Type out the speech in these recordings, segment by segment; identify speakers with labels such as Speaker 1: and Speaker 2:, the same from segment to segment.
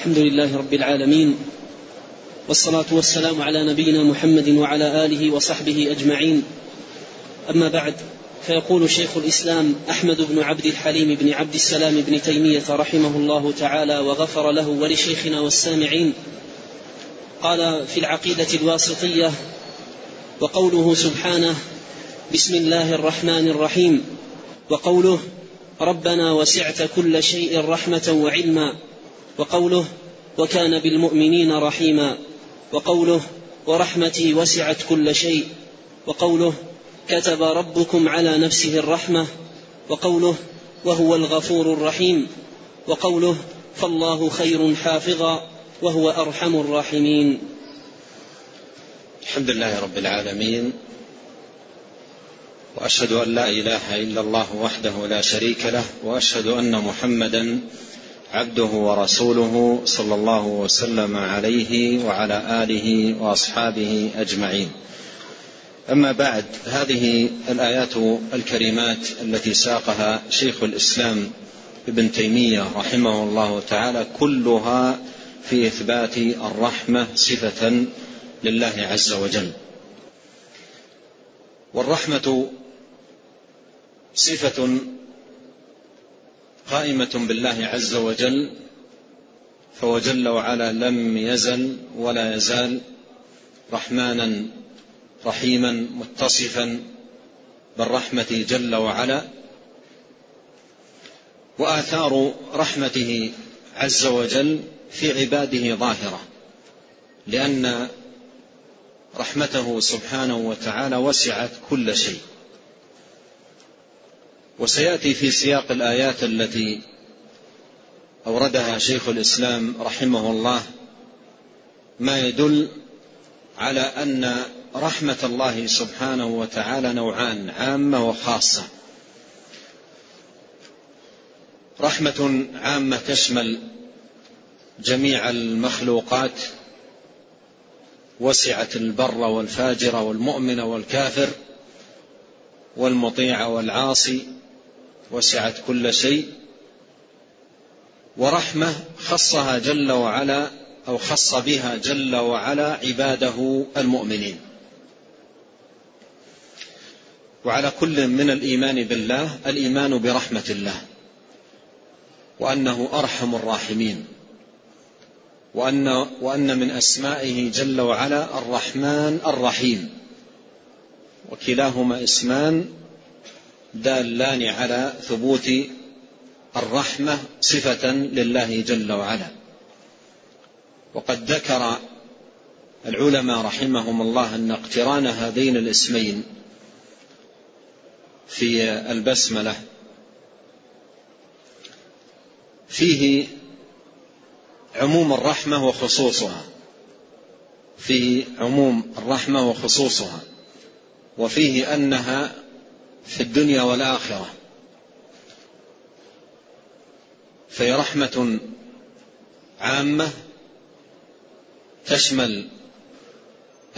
Speaker 1: الحمد لله رب العالمين والصلاة والسلام على نبينا محمد وعلى آله وصحبه أجمعين. أما بعد فيقول شيخ الإسلام أحمد بن عبد الحليم بن عبد السلام بن تيمية رحمه الله تعالى وغفر له ولشيخنا والسامعين. قال في العقيدة الواسطية وقوله سبحانه بسم الله الرحمن الرحيم. وقوله ربنا وسعت كل شيء رحمة وعلما. وقوله وكان بالمؤمنين رحيما وقوله ورحمتي وسعت كل شيء وقوله كتب ربكم على نفسه الرحمة وقوله وهو الغفور الرحيم وقوله فالله خير حافظا وهو أرحم الراحمين.
Speaker 2: الحمد لله رب العالمين وأشهد أن لا إله إلا الله وحده لا شريك له وأشهد أن محمدا عبده ورسوله صلى الله وسلم عليه وعلى آله وأصحابه أجمعين. أما بعد هذه الآيات الكريمات التي ساقها شيخ الإسلام ابن تيمية رحمه الله تعالى كلها في إثبات الرحمة صفة لله عز وجل. والرحمة صفة قائمة بالله عز وجل فهو جل وعلا لم يزل ولا يزال رحمانا رحيما متصفا بالرحمة جل وعلا. وآثار رحمته عز وجل في عباده ظاهرة لأن رحمته سبحانه وتعالى وسعت كل شيء. وسيأتي في سياق الآيات التي أوردها شيخ الإسلام رحمه الله ما يدل على أن رحمة الله سبحانه وتعالى نوعان عامة وخاصة. رحمة عامة تشمل جميع المخلوقات وسعت البر والفاجر والمؤمن والكافر والمطيع والعاصي وسعت كل شيء ورحمة خصها جل وعلا أو خص بها جل وعلا عباده المؤمنين. وعلى كل من الإيمان بالله الإيمان برحمة الله وأنه أرحم الراحمين وأن وأن من أسمائه جل وعلا الرحمن الرحيم وكلاهما اسمان دالان على ثبوت الرحمة صفة لله جل وعلا. وقد ذكر العلماء رحمهم الله أن اقتران هذين الاسمين في البسملة فيه عموم الرحمة وخصوصها. فيه عموم الرحمة وخصوصها. وفيه أنها في الدنيا والآخرة. فهي رحمة عامة تشمل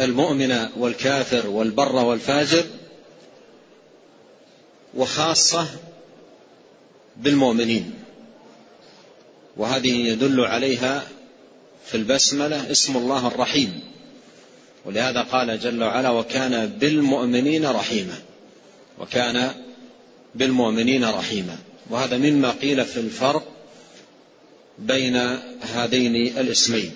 Speaker 2: المؤمن والكافر والبر والفاجر وخاصة بالمؤمنين. وهذه يدل عليها في البسملة اسم الله الرحيم. ولهذا قال جل وعلا وكان بالمؤمنين رحيما وكان بالمؤمنين رحيما. وهذا مما قيل في الفرق بين هذين الاسمين.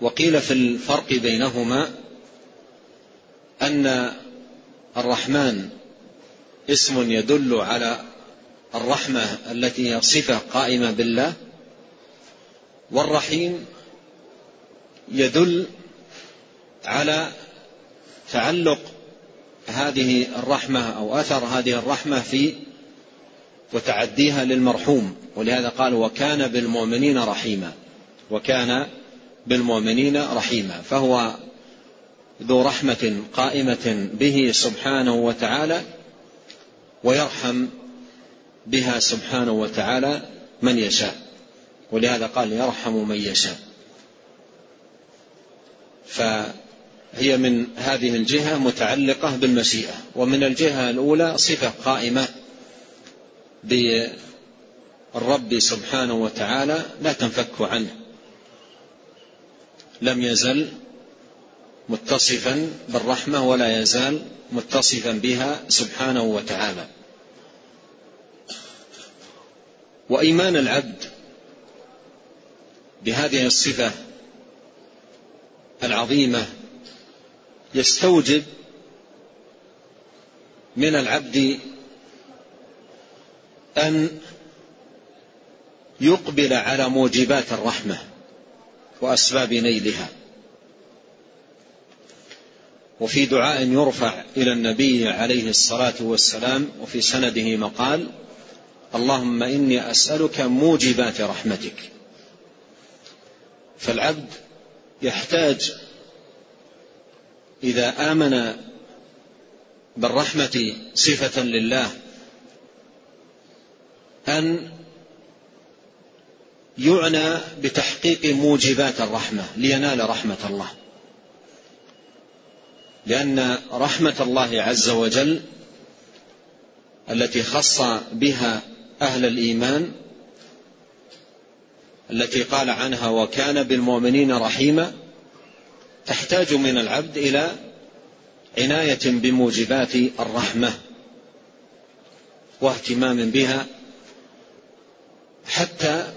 Speaker 2: وقيل في الفرق بينهما أن الرحمن اسم يدل على الرحمة التي هي صفة قائمة بالله والرحيم يدل على تعلق هذه الرحمة أو أثر هذه الرحمة في وتعديها للمرحوم ولهذا قال وكان بالمؤمنين رحيما. وكان بالمؤمنين رحيما فهو ذو رحمة قائمة به سبحانه وتعالى ويرحم بها سبحانه وتعالى من يشاء ولهذا قال يرحم من يشاء. هي من هذه الجهة متعلقة بالمشيئة ومن الجهة الأولى صفة قائمة الرب سبحانه وتعالى لا تنفك عنه. لم يزل متصفا بالرحمة ولا يزال متصفا بها سبحانه وتعالى. وإيمان العبد بهذه الصفة العظيمة يستوجب من العبد أن يقبل على موجبات الرحمة وأسباب نيلها. وفي دعاء يرفع إلى النبي عليه الصلاة والسلام وفي سنده مقال اللهم إني أسألك موجبات رحمتك. فالعبد يحتاج إذا آمن بالرحمة صفة لله أن يعنى بتحقيق موجبات الرحمة لينال رحمة الله. لأن رحمة الله عز وجل التي خص بها أهل الإيمان التي قال عنها وكان بالمؤمنين رحيما تحتاج من العبد إلى عناية بموجبات الرحمة واهتمام بها حتى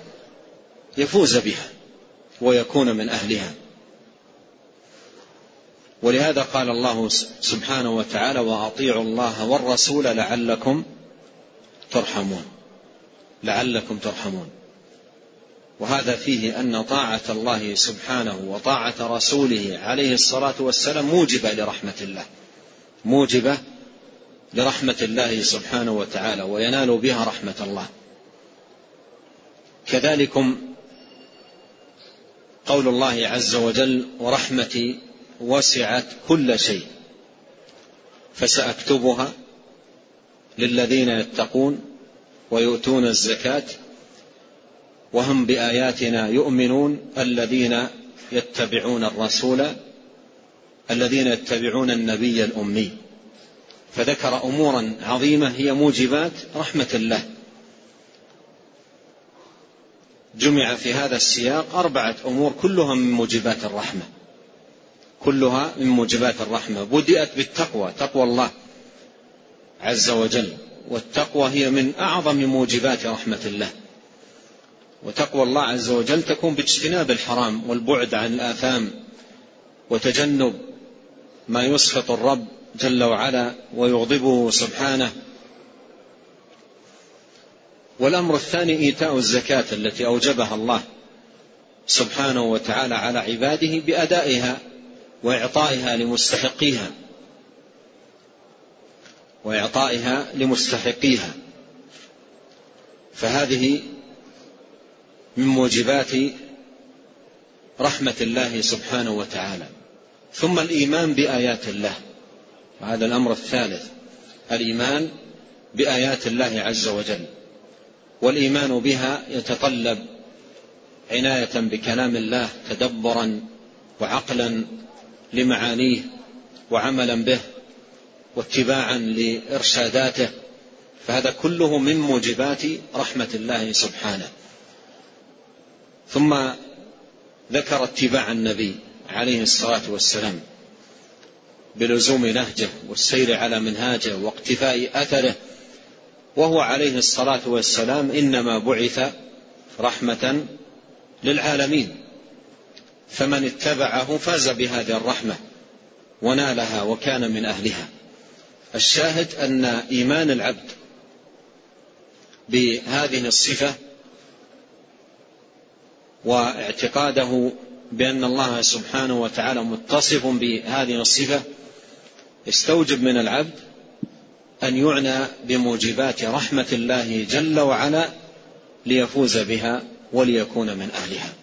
Speaker 2: يفوز بها ويكون من أهلها. ولهذا قال الله سبحانه وتعالى وأطيعوا الله والرسول لعلكم ترحمون. لعلكم ترحمون. وهذا فيه أن طاعة الله سبحانه وطاعة رسوله عليه الصلاة والسلام موجبة لرحمة الله. موجبة لرحمة الله سبحانه وتعالى وينال بها رحمة الله. كذلكم قول الله عز وجل ورحمتي وسعت كل شيء فسأكتبها للذين يتقون ويؤتون الزكاة وهم بآياتنا يؤمنون الذين يتبعون الرسول الذين يتبعون النبي الأمي. فذكر أمورا عظيمة هي موجبات رحمة الله. جمع في هذا السياق أربعة أمور كلها من موجبات الرحمة. كلها من موجبات الرحمة. بدأت بالتقوى تقوى الله عز وجل. والتقوى هي من أعظم موجبات رحمة الله. وتقوى الله عز وجل تكون باجتناب الحرام والبعد عن الآثام وتجنب ما يسخط الرب جل وعلا ويغضبه سبحانه. والأمر الثاني إيتاء الزكاة التي أوجبها الله سبحانه وتعالى على عباده بأدائها وإعطائها لمستحقيها. وإعطائها لمستحقيها. فهذه من موجبات رحمة الله سبحانه وتعالى. ثم الإيمان بآيات الله. وهذا الأمر الثالث. الإيمان بآيات الله عز وجل. والإيمان بها يتطلب عناية بكلام الله تدبرا وعقلا لمعانيه وعملا به واتباعا لإرشاداته. فهذا كله من موجبات رحمة الله سبحانه. ثم ذكر اتباع النبي عليه الصلاة والسلام بلزوم نهجه والسير على منهاجه واقتفاء أثره وهو عليه الصلاة والسلام إنما بعث رحمة للعالمين. فمن اتبعه فاز بهذه الرحمة ونالها وكان من أهلها. الشاهد أن إيمان العبد بهذه الصفة واعتقاده بأن الله سبحانه وتعالى متصف بهذه الصفة يستوجب من العبد أن يعنى بموجبات رحمة الله جل وعلا ليفوز بها وليكون من أهلها.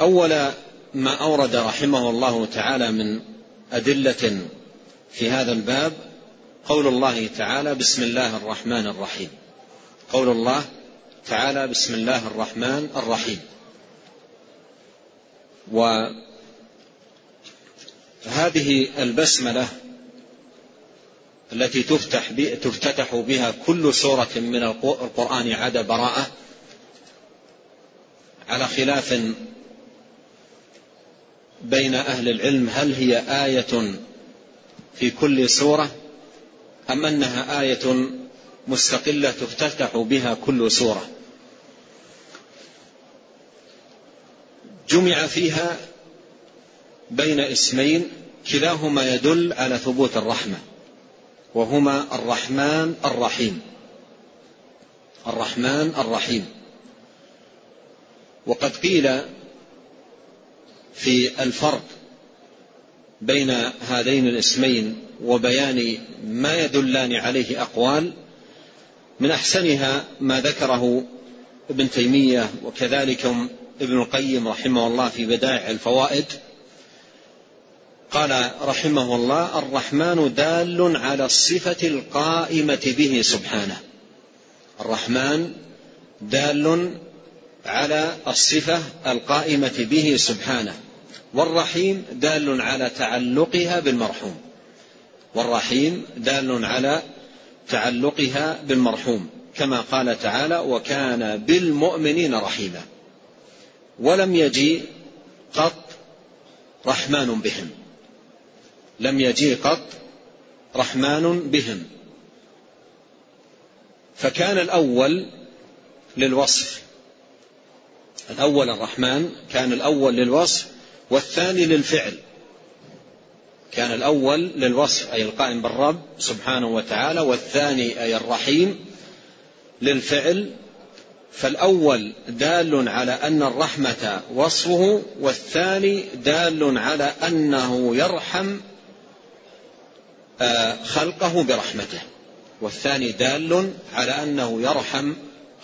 Speaker 2: أول ما أورد رحمه الله تعالى من أدلة في هذا الباب قول الله تعالى بسم الله الرحمن الرحيم قول الله تعالى بسم الله الرحمن الرحيم. وهذه البسملة التي تفتح تفتتح بها كل سورة من القرآن عدا براءة على خلاف بين أهل العلم هل هي آية في كل سورة أم أنها آية مستقلة تفتتح بها كل سورة. جمع فيها بين اسمين كلاهما يدل على ثبوت الرحمة وهما الرحمن الرحيم. الرحمن الرحيم. وقد قيل في الفرق بين هذين الاسمين وبيان ما يدلان عليه أقوال من أحسنها ما ذكره ابن تيمية وكذلك ابن القيم رحمه الله في بدائع الفوائد قال رحمه الله الرحمن دال على الصفة القائمة به سبحانه. الرحمن دال على الصفة القائمة به سبحانه والرحيم دال على تعلقها بالمرحوم. والرحيم دال على تعلقها بالمرحوم كما قال تعالى وكان بالمؤمنين رحيما ولم يجي قط رحمن بهم. لم يجي قط رحمن بهم. فكان الأول للوصف. الأول الرحمن كان الأول للوصف والثاني للفعل. كان الأول للوصف أي القائم بالرب سبحانه وتعالى والثاني أي الرحيم للفعل فالأول دال على أن الرحمة وصفه والثاني دال على أنه يرحم آه، خلقه برحمته. والثاني دال على أنه يرحم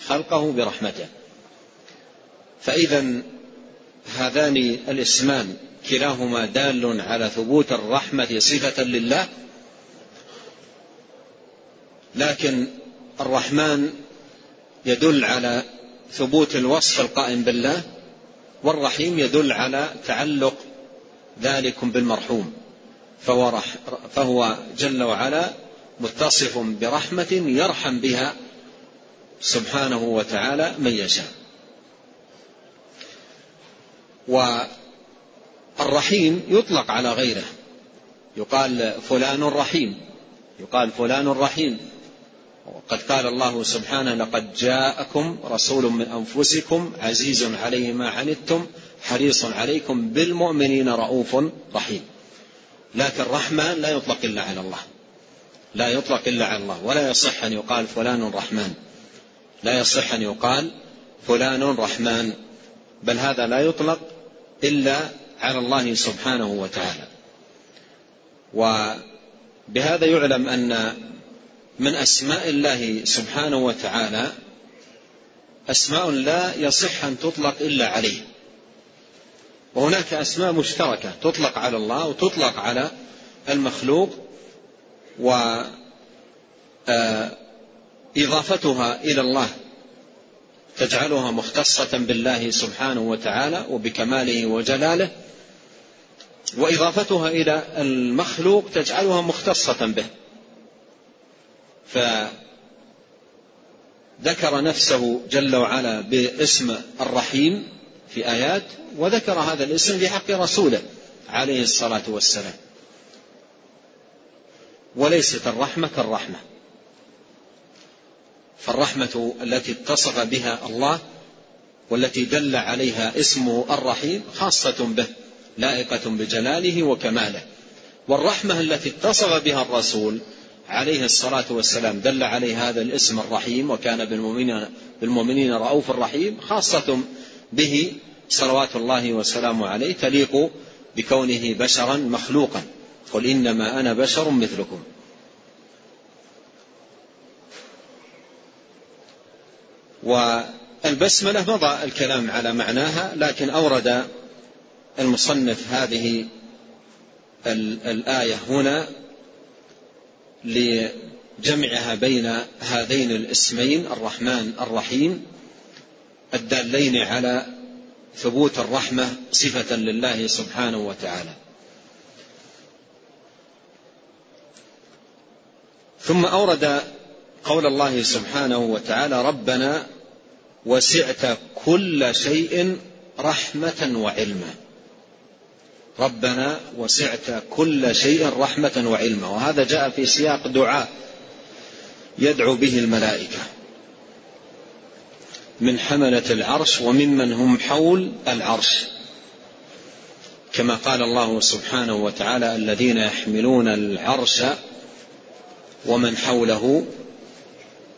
Speaker 2: خلقه برحمته. فإذا هذان الاسمان كلاهما دال على ثبوت الرحمة صفة لله. لكن الرحمن يدل على ثبوت الوصف القائم بالله والرحيم يدل على تعلق ذلك بالمرحوم فهو, رح فهو جل وعلا متصف برحمة يرحم بها سبحانه وتعالى من يشاء. والرحيم يطلق على غيره يقال فلان رحيم يقال فلان رحيم وقد قال الله سبحانه لقد جاءكم رسول من أنفسكم عزيز عليه ما عنتم حريص عليكم بالمؤمنين رؤوف رحيم. لكن رحمن لا يطلق إلا على الله. لا يطلق إلا على الله. ولا يصح أن يقال فلان رحمن. لا يصح أن يقال فلان رحمن. بل هذا لا يطلق إلا على الله سبحانه وتعالى. وبهذا يعلم أن من أسماء الله سبحانه وتعالى أسماء لا يصح أن تطلق إلا عليه. وهناك أسماء مشتركة تطلق على الله وتطلق على المخلوق وإضافتها آه، إلى الله تجعلها مختصة بالله سبحانه وتعالى وبكماله وجلاله. وإضافتها إلى المخلوق تجعلها مختصة به. فذكر نفسه جل وعلا باسم الرحيم في آيات وذكر هذا الاسم في حق رسوله عليه الصلاة والسلام. وليست الرحمة كالرحمة. فالرحمة التي اتصف بها الله والتي دل عليها اسمه الرحيم خاصة به لائقة بجلاله وكماله. والرحمة التي اتصف بها الرسول عليه الصلاة والسلام دل عليه هذا الاسم الرحيم وكان بالمؤمنين, بالمؤمنين رؤوف الرحيم خاصة به صلوات الله وسلامه عليه تليق بكونه بشرا مخلوقا. قل إنما أنا بشر مثلكم. والبسملة مضى الكلام على معناها لكن أورد المصنف هذه الآية هنا لجمعها بين هذين الاسمين الرحمن الرحيم الدالين على ثبوت الرحمة صفة لله سبحانه وتعالى. ثم أورد قول الله سبحانه وتعالى ربنا وسعت كل شيء رحمة وعلما. ربنا وسعت كل شيء رحمة وعلما. وهذا جاء في سياق دعاء يدعو به الملائكة. من حملة العرش وممن هم حول العرش. كما قال الله سبحانه وتعالى الذين يحملون العرش ومن حوله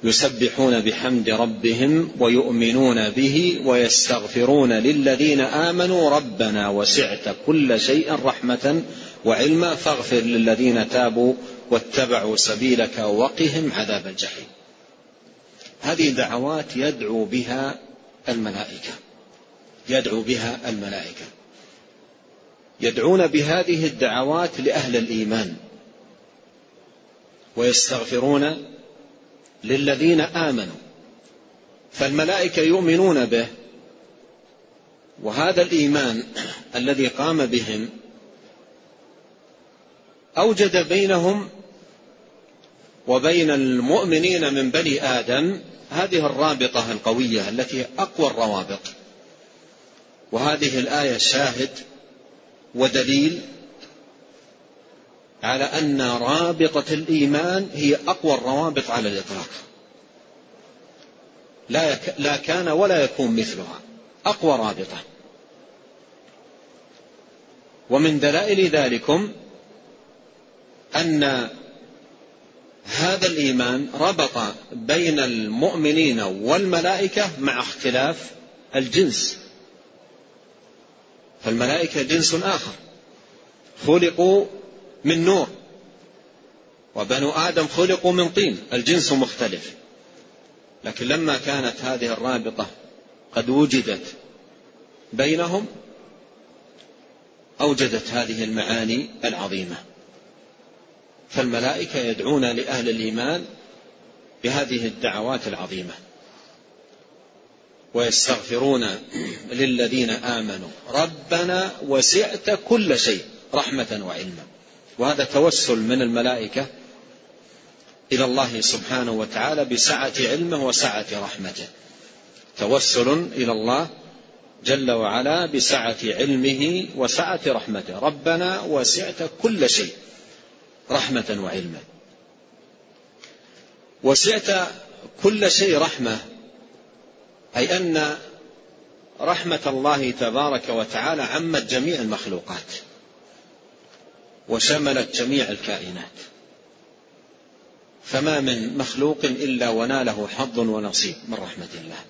Speaker 2: يسبحون بحمد ربهم ويؤمنون به ويستغفرون للذين آمنوا ربنا وسعت كل شيء رحمة وعلما فاغفر للذين تابوا واتبعوا سبيلك وقهم عذاب الجحيم. هذه دعوات يدعو بها الملائكة. يدعو بها الملائكة. يدعون بهذه الدعوات لأهل الإيمان. ويستغفرون للذين آمنوا. فالملائكة يؤمنون به وهذا الإيمان الذي قام بهم أوجد بينهم وبين المؤمنين من بني آدم هذه الرابطة القوية التي أقوى الروابط. وهذه الآية شاهد ودليل على أن رابطة الإيمان هي أقوى الروابط على الإطلاق. لا, يك... لا كان ولا يكون مثلها. أقوى رابطة. ومن دلائل ذلكم أن هذا الإيمان ربط بين المؤمنين والملائكة مع اختلاف الجنس. فالملائكة جنس آخر. خلقوا من نور. وبنو آدم خلقوا من طين الجنس مختلف. لكن لما كانت هذه الرابطة قد وجدت بينهم أوجدت هذه المعاني العظيمة. فالملائكة يدعون لأهل الإيمان بهذه الدعوات العظيمة. ويستغفرون للذين آمنوا. ربنا وسعت كل شيء رحمة وعلما. وهذا توسل من الملائكة إلى الله سبحانه وتعالى بسعة علمه وسعة رحمته. توسل إلى الله جل وعلا بسعة علمه وسعة رحمته. ربنا وسعت كل شيء رحمة وعلما. وسعت كل شيء رحمة أي أن رحمة الله تبارك وتعالى عمت جميع المخلوقات. وشملت جميع الكائنات. فما من مخلوق إلا وناله حظ ونصيب من رحمة الله.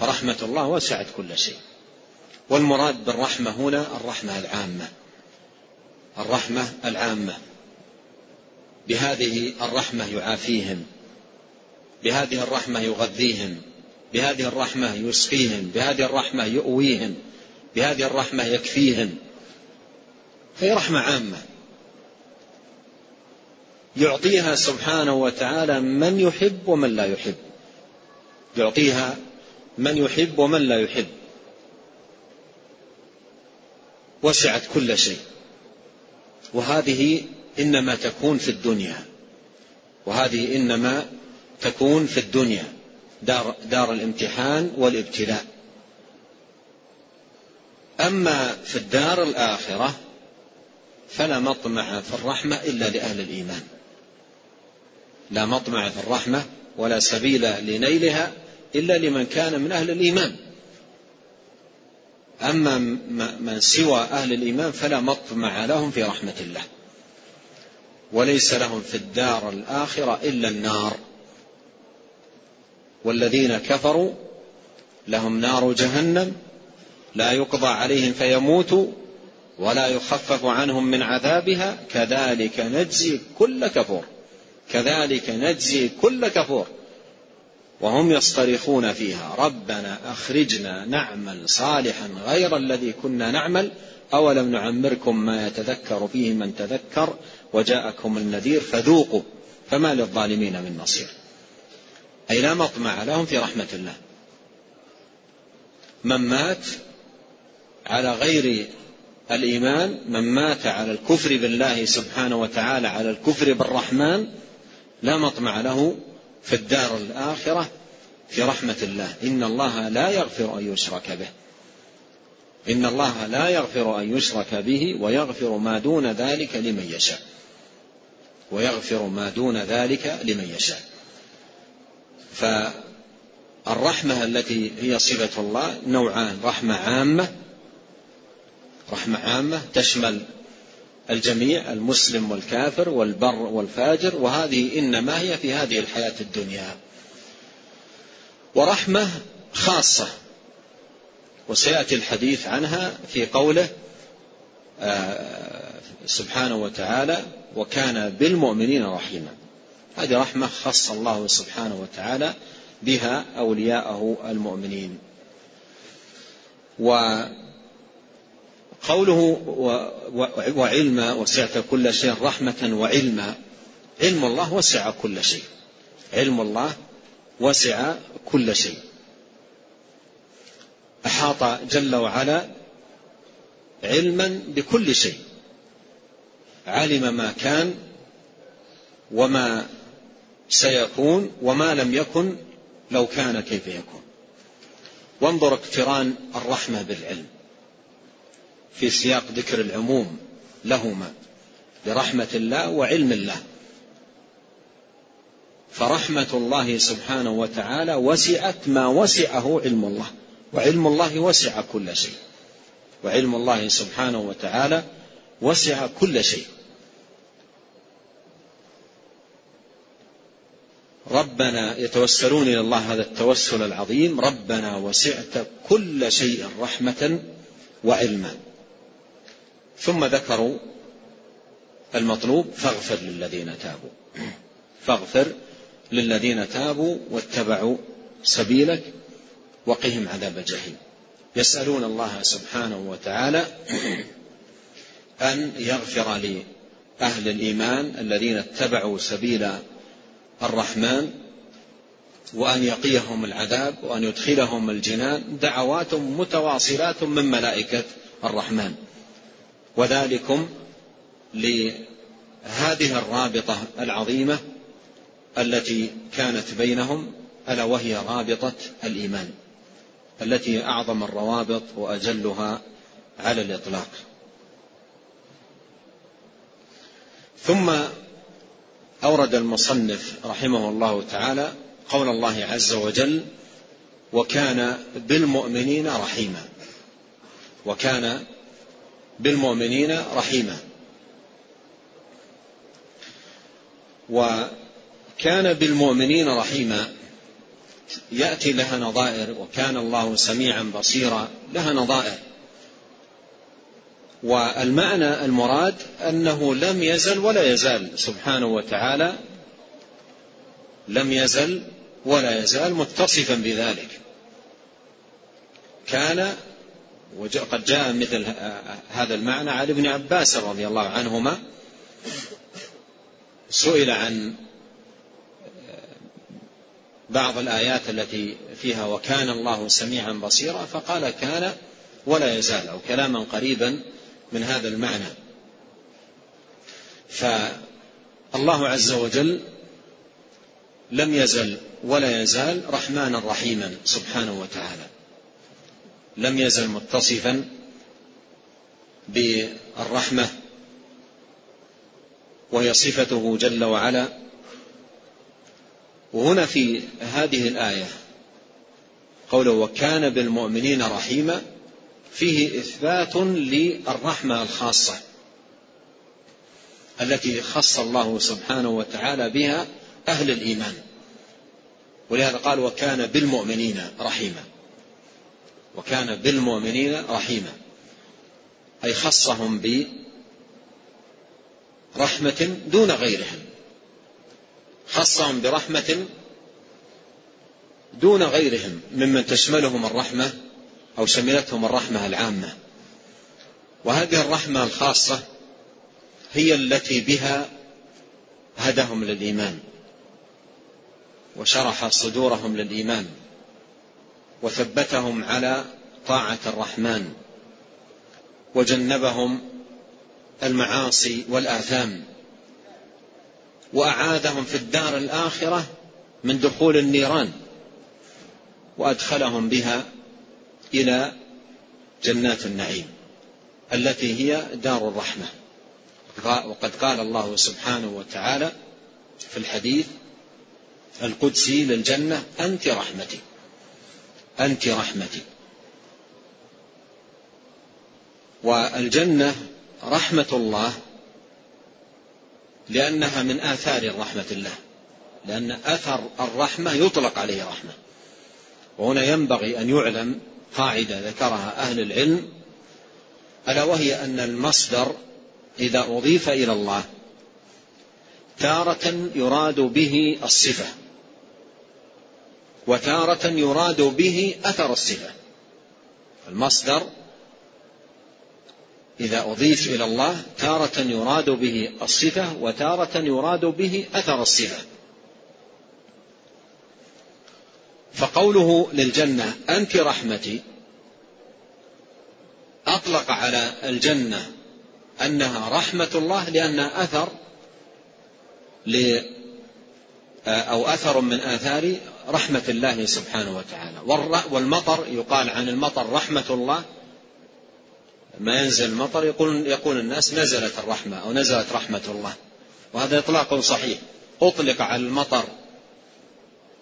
Speaker 2: فرحمة الله وسعت كل شيء. والمراد بالرحمة هنا الرحمة العامة. الرحمة العامة. بهذه الرحمة يعافيهم. بهذه الرحمة يغذيهم. بهذه الرحمة يسقيهم. بهذه الرحمة يؤويهم. بهذه الرحمة يكفيهم. هي رحمة عامة. يعطيها سبحانه وتعالى من يحب ومن لا يحب. يعطيها من يحب ومن لا يحب. وسعت كل شيء. وهذه إنما تكون في الدنيا. وهذه إنما تكون في الدنيا. دار, دار الامتحان والابتلاء. أما في الدار الآخرة فلا مطمع في الرحمة إلا لأهل الإيمان. لا مطمع في الرحمة ولا سبيل لنيلها إلا لمن كان من أهل الإيمان. أما من سوى أهل الإيمان فلا مطمع لهم في رحمة الله. وليس لهم في الدار الآخرة إلا النار. والذين كفروا لهم نار جهنم لا يقضى عليهم فيموتوا ولا يخفف عنهم من عذابها كذلك نجزي كل كفور. كذلك نجزي كل كفور. وهم يصطرخون فيها ربنا أخرجنا نعمل صالحا غير الذي كنا نعمل أولم نعمركم ما يتذكر فيه من تذكر وجاءكم النذير فذوقوا فما للظالمين من نصير. أي لا مطمع لهم في رحمة الله. من مات على غير الإيمان من مات على الكفر بالله سبحانه وتعالى على الكفر بالرحمن لا مطمع له في الدار الآخرة في رحمة الله. إن الله لا يغفر أن يشرك به. إن الله لا يغفر أن يشرك به ويغفر ما دون ذلك لمن يشاء. ويغفر ما دون ذلك لمن يشاء. فالرحمة التي هي صفة الله نوعان رحمة عامة رحمة عامة تشمل الجميع المسلم والكافر والبر والفاجر وهذه إنما هي في هذه الحياة الدنيا. ورحمة خاصة وسيأتي الحديث عنها في قوله آه، سبحانه وتعالى وكان بالمؤمنين رحيما. هذه رحمة خص الله سبحانه وتعالى بها أولياءه المؤمنين. وقوله وعلما وسعت كل شيء رحمة وعلما. علم الله وسع كل شيء. علم الله وسع كل شيء. أحاط جل وعلا علما بكل شيء. علم ما كان وما سيكون وما لم يكن لو كان كيف يكون. وانظر اقتران الرحمة بالعلم. في سياق ذكر العموم لهما لرحمة الله وعلم الله. فرحمة الله سبحانه وتعالى وسعت ما وسعه علم الله وعلم الله وسع كل شيء. وعلم الله سبحانه وتعالى وسع كل شيء. ربنا يتوسلون إلى الله هذا التوسل العظيم ربنا وسعت كل شيء رحمة وعلما. ثم ذكروا المطلوب فاغفر للذين تابوا. فاغفر للذين تابوا واتبعوا سبيلك وقهم عذاب الجحيم. يسألون الله سبحانه وتعالى أن يغفر لأهل الإيمان الذين اتبعوا سبيل الرحمن وأن يقيهم العذاب وأن يدخلهم الجنان. دعوات متواصلات من ملائكة الرحمن. وذلكم لهذه الرابطة العظيمة التي كانت بينهم ألا وهي رابطة الإيمان التي أعظم الروابط وأجلها على الإطلاق. ثم أورد المصنف رحمه الله تعالى قول الله عز وجل وكان بالمؤمنين رحيما وكان بالمؤمنين رحيما. وكان بالمؤمنين رحيما. يأتي لها نظائر وكان الله سميعا بصيرا لها نظائر. والمعنى المراد أنه لم يزل ولا يزال سبحانه وتعالى لم يزل ولا يزال متصفا بذلك. كان وقد جاء مثل هذا المعنى عن ابن عباس رضي الله عنهما. سئل عن بعض الآيات التي فيها وكان الله سميعا بصيرا فقال كان ولا يزال أو كلاما قريبا من هذا المعنى. فالله عز وجل لم يزل ولا يزال رحمانا رحيما سبحانه وتعالى. لم يزل متصفا بالرحمة وهي صفته جل وعلا. وهنا في هذه الآية قوله وكان بالمؤمنين رحيما فيه إثبات للرحمة الخاصة التي خص الله سبحانه وتعالى بها أهل الإيمان. ولهذا قال وكان بالمؤمنين رحيما وكان بالمؤمنين رحيما. أي خصهم برحمة دون غيرهم. خصهم برحمة دون غيرهم ممن تشملهم الرحمة أو شملتهم الرحمة العامة. وهذه الرحمة الخاصة هي التي بها هدهم للإيمان وشرح صدورهم للإيمان. وثبتهم على طاعة الرحمن وجنبهم المعاصي والآثام وأعاذهم في الدار الآخرة من دخول النيران وأدخلهم بها إلى جنات النعيم التي هي دار الرحمة. وقد قال الله سبحانه وتعالى في الحديث القدسي للجنة أنت رحمتي. أنت رحمتي. والجنة رحمة الله لأنها من آثار رحمة الله. لأن أثر الرحمة يطلق عليه رحمة. وهنا ينبغي أن يعلم قاعدة ذكرها أهل العلم ألا وهي أن المصدر إذا أضيف إلى الله تارة يراد به الصفة. وتارة يراد به أثر الصفة. المصدر إذا أضيف إلى الله تارة يراد به الصفة وتارة يراد به أثر الصفة. فقوله للجنة أنت رحمتي أطلق على الجنة أنها رحمة الله لأنها أثر أو أثر من آثار رحمة الله سبحانه وتعالى. والمطر يقال عن المطر رحمة الله. ما ينزل المطر يقول, يقول الناس نزلت الرحمة أو نزلت رحمة الله. وهذا إطلاق صحيح. أطلق على المطر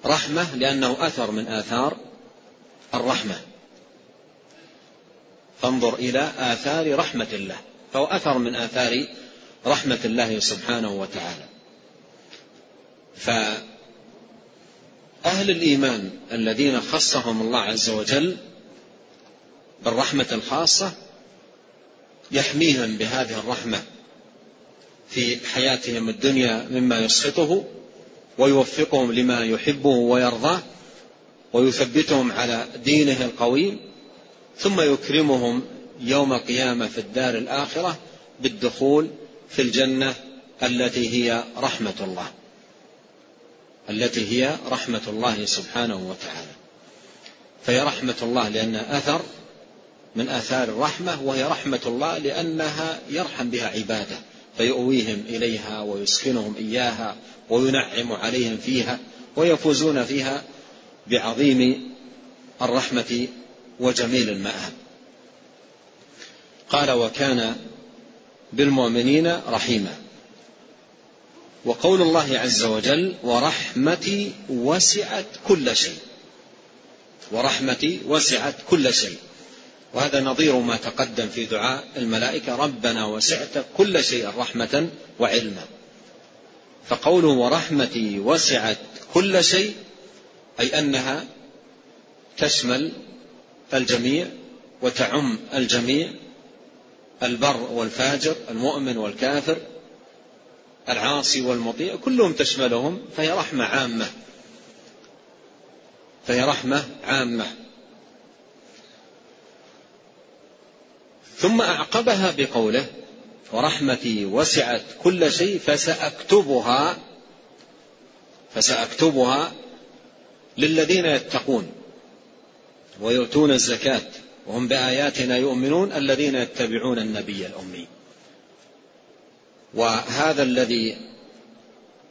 Speaker 2: رحمة لأنه أثر من آثار الرحمة. فانظر إلى آثار رحمة الله. فهو أثر من آثار رحمة الله سبحانه وتعالى. فأهل الإيمان الذين خصهم الله عز وجل بالرحمة الخاصة يحميهم بهذه الرحمة في حياتهم الدنيا مما يسخطه ويوفقهم لما يحبه ويرضاه ويثبتهم على دينه القويم ثم يكرمهم يوم القيامة في الدار الآخرة بالدخول في الجنة التي هي رحمة الله. التي هي رحمة الله سبحانه وتعالى. فهي رحمة الله لأنها أثر من آثار الرحمة وهي رحمة الله لأنها يرحم بها عباده فيؤويهم إليها ويسكنهم إياها وينعم عليهم فيها ويفوزون فيها بعظيم الرحمة وجميل المآب. قال وكان بالمؤمنين رحيما وقول الله عز وجل ورحمتي وسعت كل شيء. ورحمتي وسعت كل شيء. وهذا نظير ما تقدم في دعاء الملائكة. ربنا وسعت كل شيء رحمة وعلما. فقوله ورحمتي وسعت كل شيء أي أنها تشمل الجميع وتعم الجميع البر والفاجر المؤمن والكافر العاصي والمطيع كلهم تشملهم فهي رحمة عامة. فهي رحمة عامة. ثم أعقبها بقوله ورحمتي وسعت كل شيء فسأكتبها فسأكتبها للذين يتقون ويؤتون الزكاة وهم بآياتنا يؤمنون الذين يتبعون النبي الأمي. وهذا الذي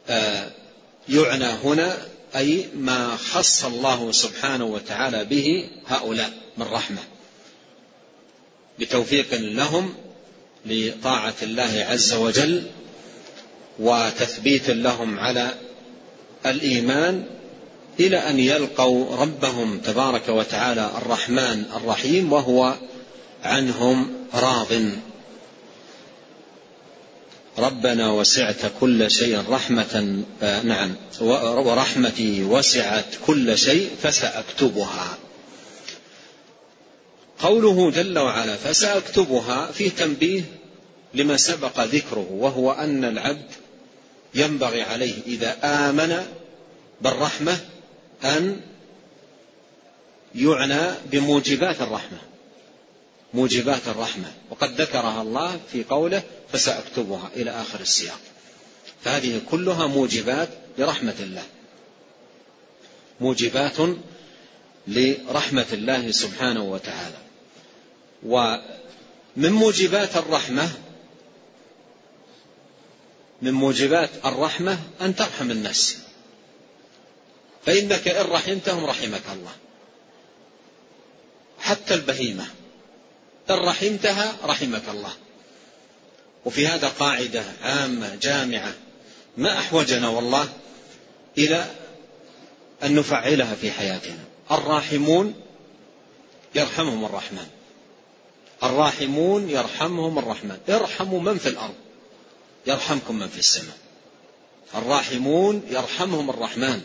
Speaker 2: آه، يعنى هنا أي ما خص الله سبحانه وتعالى به هؤلاء من رحمة. بتوفيق لهم لطاعة الله عز وجل وتثبيت لهم على الإيمان إلى أن يلقوا ربهم تبارك وتعالى الرحمن الرحيم وهو عنهم راض. ربنا وسعت كل شيء رحمة آه نعم ورحمتي وسعت كل شيء فسأكتبها. قوله جل وعلا فسأكتبها فيه تنبيه لما سبق ذكره وهو أن العبد ينبغي عليه إذا آمن بالرحمة أن يعنى بموجبات الرحمة. موجبات الرحمة وقد ذكرها الله في قوله فسأكتبها إلى آخر السياق. فهذه كلها موجبات لرحمة الله. موجبات لرحمة الله سبحانه وتعالى. من موجبات الرحمة من موجبات الرحمة أن ترحم الناس. فإنك إن رحمتهم رحمك الله. حتى البهيمة. إن رحمتها رحمك الله. وفي هذا قاعدة عامة جامعة ما أحوجنا والله إلى أن نفعلها في حياتنا. الراحمون يرحمهم الرحمن. الراحمون يرحمهم الرحمن. ارحموا من في الأرض يرحمكم من في السماء. الراحمون يرحمهم الرحمن.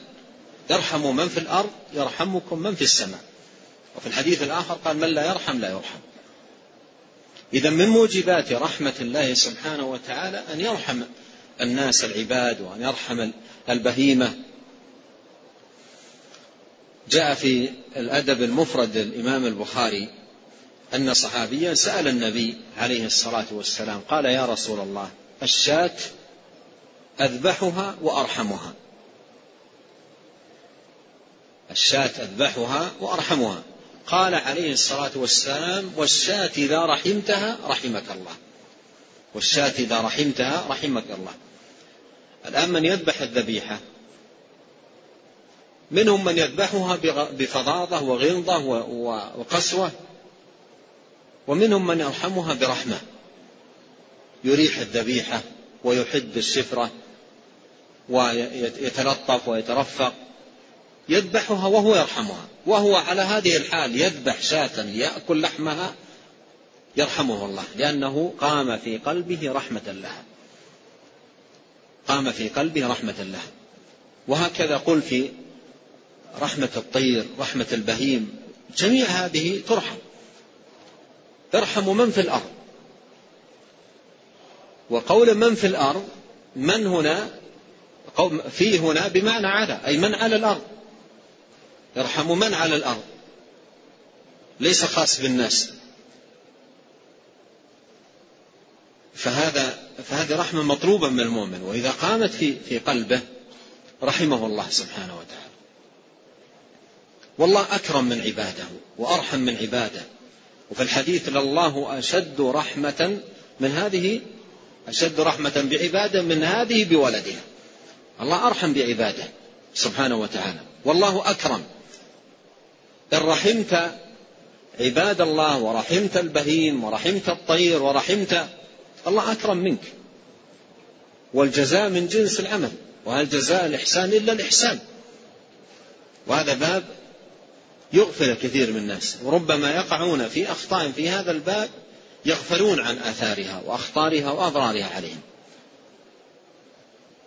Speaker 2: ارحموا من في الأرض يرحمكم من في السماء. وفي الحديث الآخر قال من لا يرحم لا يرحم. إذا من موجبات رحمة الله سبحانه وتعالى أن يرحم الناس العباد وأن يرحم البهيمة. جاء في الأدب المفرد للإمام البخاري أن صحابيا سأل النبي عليه الصلاة والسلام قال يا رسول الله الشاة أذبحها وأرحمها. الشاة أذبحها وأرحمها. قال عليه الصلاة والسلام والشاة إذا رحمتها رحمك الله. والشاة إذا رحمتها رحمك الله. الآن من يذبح الذبيحة؟ منهم من يذبحها بفظاظة وغلظة وقسوة ومنهم من يرحمها برحمة. يريح الذبيحة ويحد الشفرة ويتلطف ويترفق. يذبحها وهو يرحمها. وهو على هذه الحال يذبح شاة ليأكل لحمها يرحمه الله لأنه قام في قلبه رحمة لها. قام في قلبه رحمة لها. وهكذا قل في رحمة الطير رحمة البهيم جميع هذه ترحم. ارحموا من في الأرض. وقول من في الأرض من هنا في هنا بمعنى على أي من على الأرض. ارحموا من على الأرض؟ ليس خاص بالناس. فهذا فهذه رحمة مطلوبة من المؤمن. وإذا قامت في في قلبه رحمه الله سبحانه وتعالى. والله أكرم من عباده وأرحم من عباده. وفي الحديث لله أشد رحمة من هذه أشد رحمة بعباده من هذه بولدها. الله أرحم بعباده سبحانه وتعالى. والله أكرم. إن رحمت عباد الله ورحمت البهيم ورحمت الطير ورحمت الله أكرم منك. والجزاء من جنس العمل وهل جزاء الإحسان إلا الإحسان. وهذا باب يغفل كثير من الناس. وربما يقعون في أخطاء في هذا الباب يغفلون عن آثارها وأخطارها وأضرارها عليهم.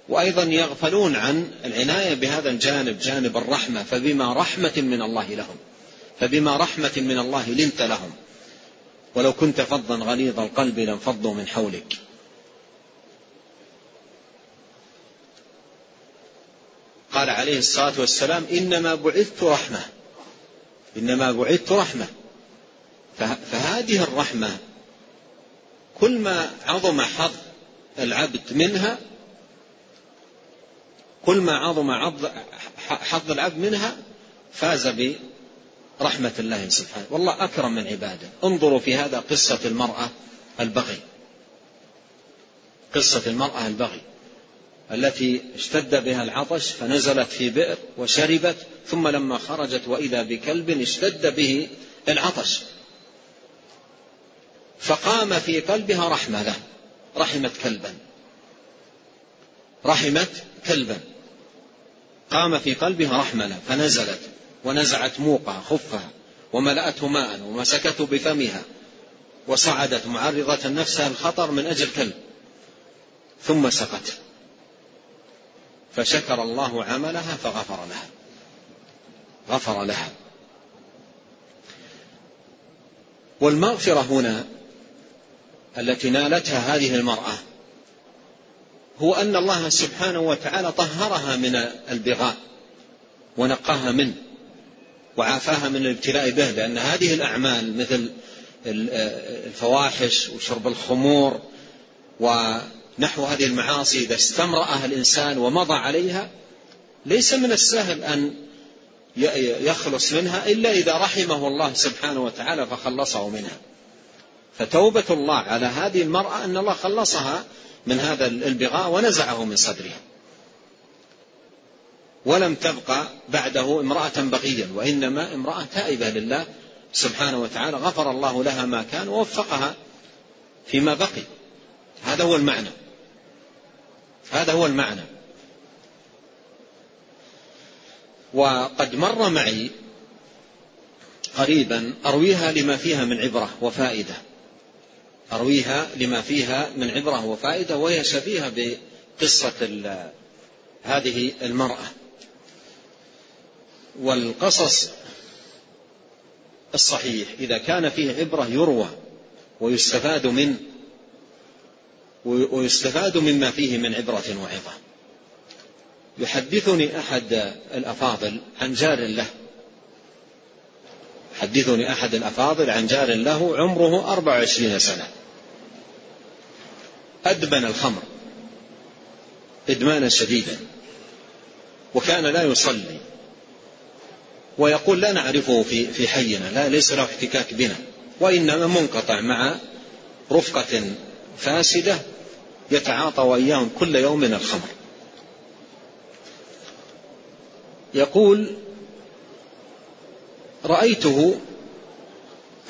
Speaker 2: وأيضا يغفلون عن العناية بهذا الجانب جانب الرحمة فبما رحمة من الله لهم. فبما رحمة من الله لنت لهم. ولو كنت فظا غليظ القلب لانفضوا من حولك. قال عليه الصلاة والسلام إنما بعثت رحمة. إنما بعثت رحمة. فهذه الرحمة كل ما عظم حظ العبد منها كل ما عظم حظ العبد منها فاز برحمة الله سبحانه. والله أكرم من عباده. انظروا في هذا قصة المرأة البغي. قصة المرأة البغي التي اشتد بها العطش فنزلت في بئر وشربت ثم لما خرجت وإذا بكلب اشتد به العطش. فقام في قلبها رحمة له رحمت كلبا. رحمت كلبا. قام في قلبها رحمة له فنزلت. ونزعت موقها خفها وملأته ماء ومسكته بفمها وصعدت معرضة نفسها الخطر من أجل كلب. ثم سقت. فشكر الله عملها فغفر لها. غفر لها. والمغفرة هنا التي نالتها هذه المرأة هو أن الله سبحانه وتعالى طهرها من البغاء ونقاها منه. وعافاها من الابتلاء به لأن هذه الأعمال مثل الفواحش وشرب الخمور ونحو هذه المعاصي إذا استمرأها الإنسان ومضى عليها ليس من السهل أن يخلص منها إلا إذا رحمه الله سبحانه وتعالى فخلصه منها. فتوبة الله على هذه المرأة أن الله خلصها من هذا البغاء ونزعه من صدرها. ولم تبقى بعده امرأة بغيا وإنما امرأة تائبة لله سبحانه وتعالى. غفر الله لها ما كان ووفقها فيما بقي. هذا هو المعنى. هذا هو المعنى. وقد مر معي قريبا أرويها لما فيها من عبرة وفائدة. أرويها لما فيها من عبرة وفائدة وهي شبيهة بقصة هذه المرأة. والقصص الصحيح إذا كان فيه عبرة يروى ويستفاد منه ويستفاد مما فيه من عبرة وعظة. يحدثني أحد الأفاضل عن جار له. يحدثني أحد الأفاضل عن جار له عمره أربع وعشرين سنة. أدمن الخمر إدمانا شديدا وكان لا يصلي. ويقول لا نعرفه في في حينا لا ليس له احتكاك بنا. وإنما منقطع مع رفقة فاسدة يتعاطى وإياهم كل يوم من الخمر. يقول رأيته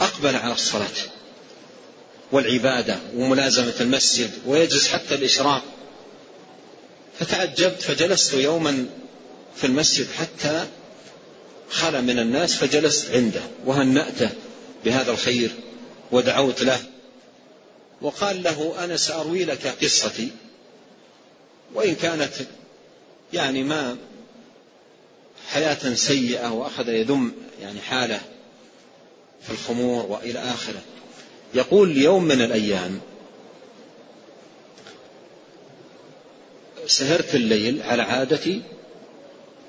Speaker 2: أقبل على الصلاة والعبادة وملازمة المسجد ويجلس حتى الإشراق. فتعجبت فجلست يوما في المسجد حتى خلى من الناس فجلست عنده وهنأته بهذا الخير ودعوت له. وقال له أنا سأروي لك قصتي. وإن كانت يعني ما حياة سيئة وأخذ يذم يعني حاله في الخمور وإلى آخره. يقول يوم من الأيام سهرت الليل على عادتي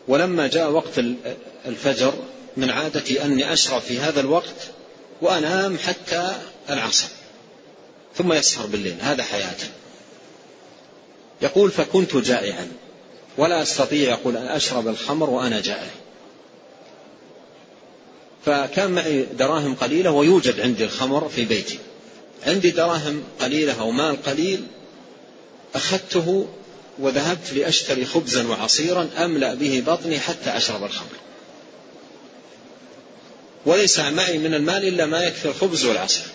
Speaker 2: ولما جاء وقت الفجر من عادتي أني أشرب في هذا الوقت وأنام حتى العصر ثم يسهر بالليل هذا حياته يقول فكنت جائعا ولا أستطيع يقول أن أشرب الخمر وأنا جائع فكان معي دراهم قليلة ويوجد عندي الخمر في بيتي. عندي دراهم قليلة أو مال قليل أخذته وذهبت لأشتري خبزا وعصيرا أملأ به بطني حتى أشرب الخمر. وليس معي من المال إلا ما يكفي الخبز والعصير.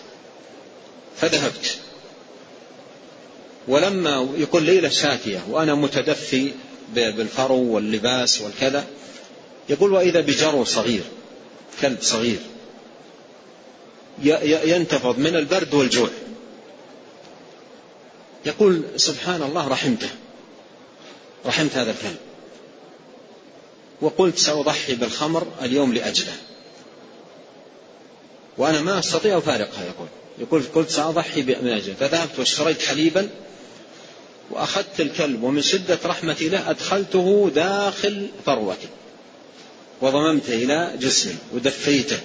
Speaker 2: فذهبت. ولما يكون ليلة شاتية وأنا متدفي بالفرو واللباس والكذا يقول وإذا بجرو صغير كلب صغير ينتفض من البرد والجوع. يقول سبحان الله رحمته. رحمت هذا الكلب وقلت سأضحي بالخمر اليوم لأجله. وأنا ما أستطيع أفارقها يقول يقول قلت سأضحي من أجله. فذهبت واشتريت حليبا وأخذت الكلب ومن شدة رحمتي له أدخلته داخل ثروتي وضممته إلى جسمي ودفيته.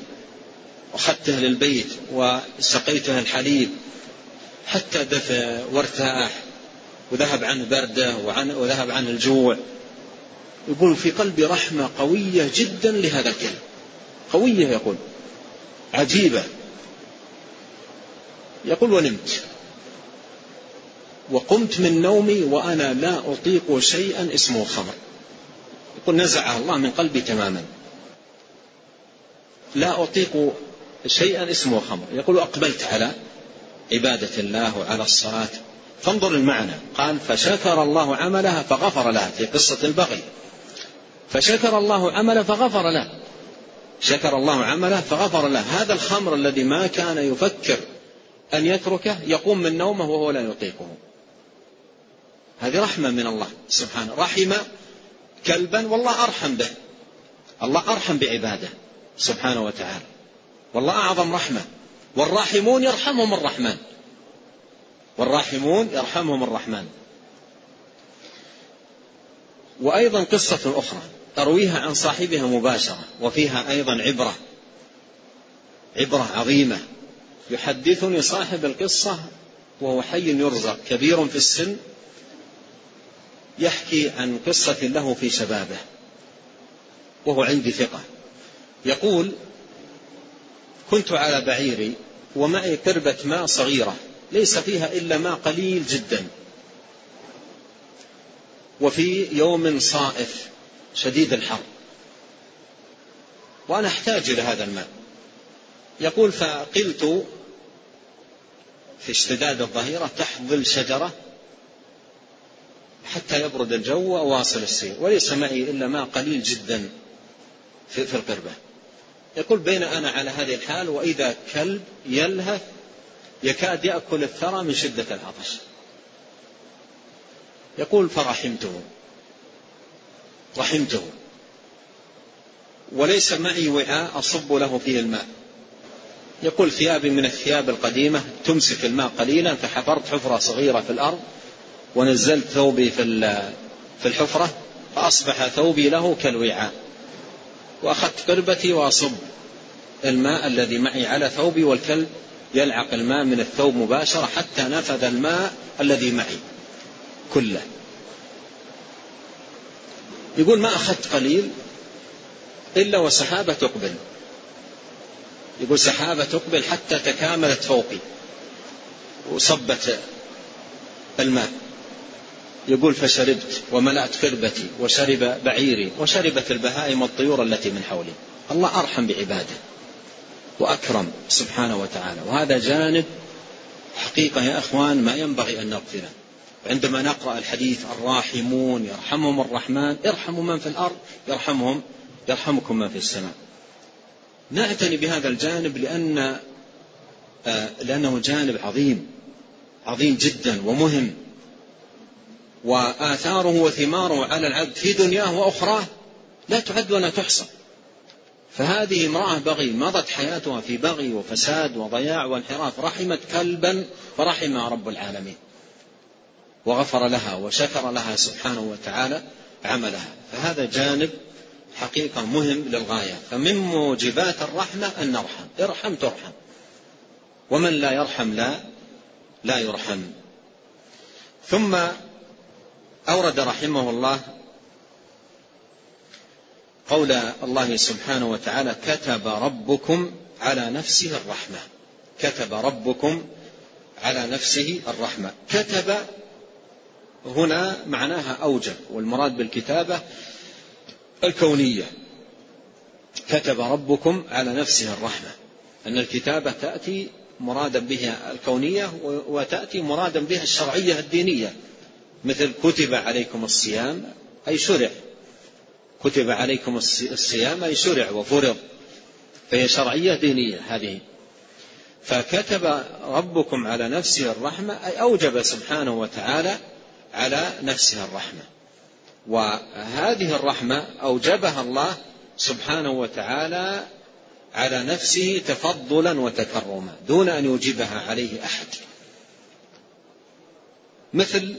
Speaker 2: وأخذته للبيت وسقيته الحليب حتى دفى وارتاح. وذهب عنه بردة وعن وذهب عنه الجوع. يقول في قلبي رحمة قوية جدا لهذا الكلب قوية يقول. عجيبة. يقول ونمت. وقمت من نومي وأنا لا أطيق شيئا اسمه خمر يقول نزعه الله من قلبي تماما. لا أطيق شيئا اسمه خمر يقول أقبلت على عبادة الله وعلى الصلاة. فانظر المعنى. قال فشكر الله عملها فغفر لها في قصة البغي. فشكر الله عمله فغفر له. شكر الله عمله فغفر له. هذا الخمر الذي ما كان يفكر أن يتركه يقوم من نومه وهو لا يطيقه. هذه رحمة من الله سبحانه. رحم كلبا والله أرحم به. الله أرحم بعباده سبحانه وتعالى. والله أعظم رحمة. والراحمون يرحمهم الرحمن. والراحمون يرحمهم الرحمن. وأيضا قصة أخرى أرويها عن صاحبها مباشرة وفيها أيضا عبرة عبرة عظيمة. يحدثني صاحب القصة وهو حي يرزق كبير في السن يحكي عن قصة له في شبابه وهو عندي ثقة. يقول كنت على بعيري ومعي قربة ماء صغيرة ليس فيها إلا ماء قليل جدا. وفي يوم صائف شديد الحر. وأنا أحتاج إلى هذا الماء. يقول فقلت في اشتداد الظهيرة تحت ظل شجرة حتى يبرد الجو وأواصل السير. وليس معي إلا ماء قليل جدا في القربة. يقول بين أنا على هذه الحال وإذا كلب يلهث يكاد يأكل الثرى من شدة العطش. يقول فرحمته. رحمته. وليس معي وعاء أصب له فيه الماء. يقول ثيابي من الثياب القديمة تمسك الماء قليلا فحفرت حفرة صغيرة في الأرض ونزلت ثوبي في الحفرة فأصبح ثوبي له كالوعاء. وأخذت قربتي وأصب الماء الذي معي على ثوبي والكلب يلعق الماء من الثوب مباشرة حتى نفذ الماء الذي معي كله. يقول ما أخذت قليل إلا وسحابة تقبل. يقول سحابة تقبل حتى تكاملت فوقي وصبت الماء. يقول فشربت وملأت قربتي وشرب بعيري وشربت البهائم والطيور التي من حولي. الله أرحم بعباده. وأكرم سبحانه وتعالى. وهذا جانب حقيقة يا أخوان ما ينبغي أن نغفله عندما نقرأ الحديث الراحمون يرحمهم الرحمن ارحموا من في الأرض يرحمهم يرحمكم من في السماء. نعتني بهذا الجانب لأن آه، لأنه جانب عظيم عظيم جدا ومهم. وآثاره وثماره على العبد في دنياه وأخراه لا تعد ولا تحصى. فهذه امرأة بغي مضت حياتها في بغي وفساد وضياع وانحراف رحمت كلبا فرحمها رب العالمين. وغفر لها وشكر لها سبحانه وتعالى عملها. فهذا جانب حقيقة مهم للغاية. فمن موجبات الرحمة أن نرحم. ارحم ترحم. ومن لا يرحم لا لا يرحم. ثم أورد رحمه الله قول الله سبحانه وتعالى كتب ربكم على نفسه الرحمة. كتب ربكم على نفسه الرحمة. كتب هنا معناها أوجب والمراد بالكتابة الكونية. كتب ربكم على نفسه الرحمة. أن الكتابة تأتي مرادا بها الكونية وتأتي مرادا بها الشرعية الدينية. مثل كتب عليكم الصيام أي شرع. كتب عليكم الصيام أي شرع وفرض فهي شرعية دينية هذه. فكتب ربكم على نفسه الرحمة أي أوجب سبحانه وتعالى على نفسه الرحمة. وهذه الرحمة أوجبها الله سبحانه وتعالى على نفسه تفضلا وتكرما دون أن يوجبها عليه أحد. مثل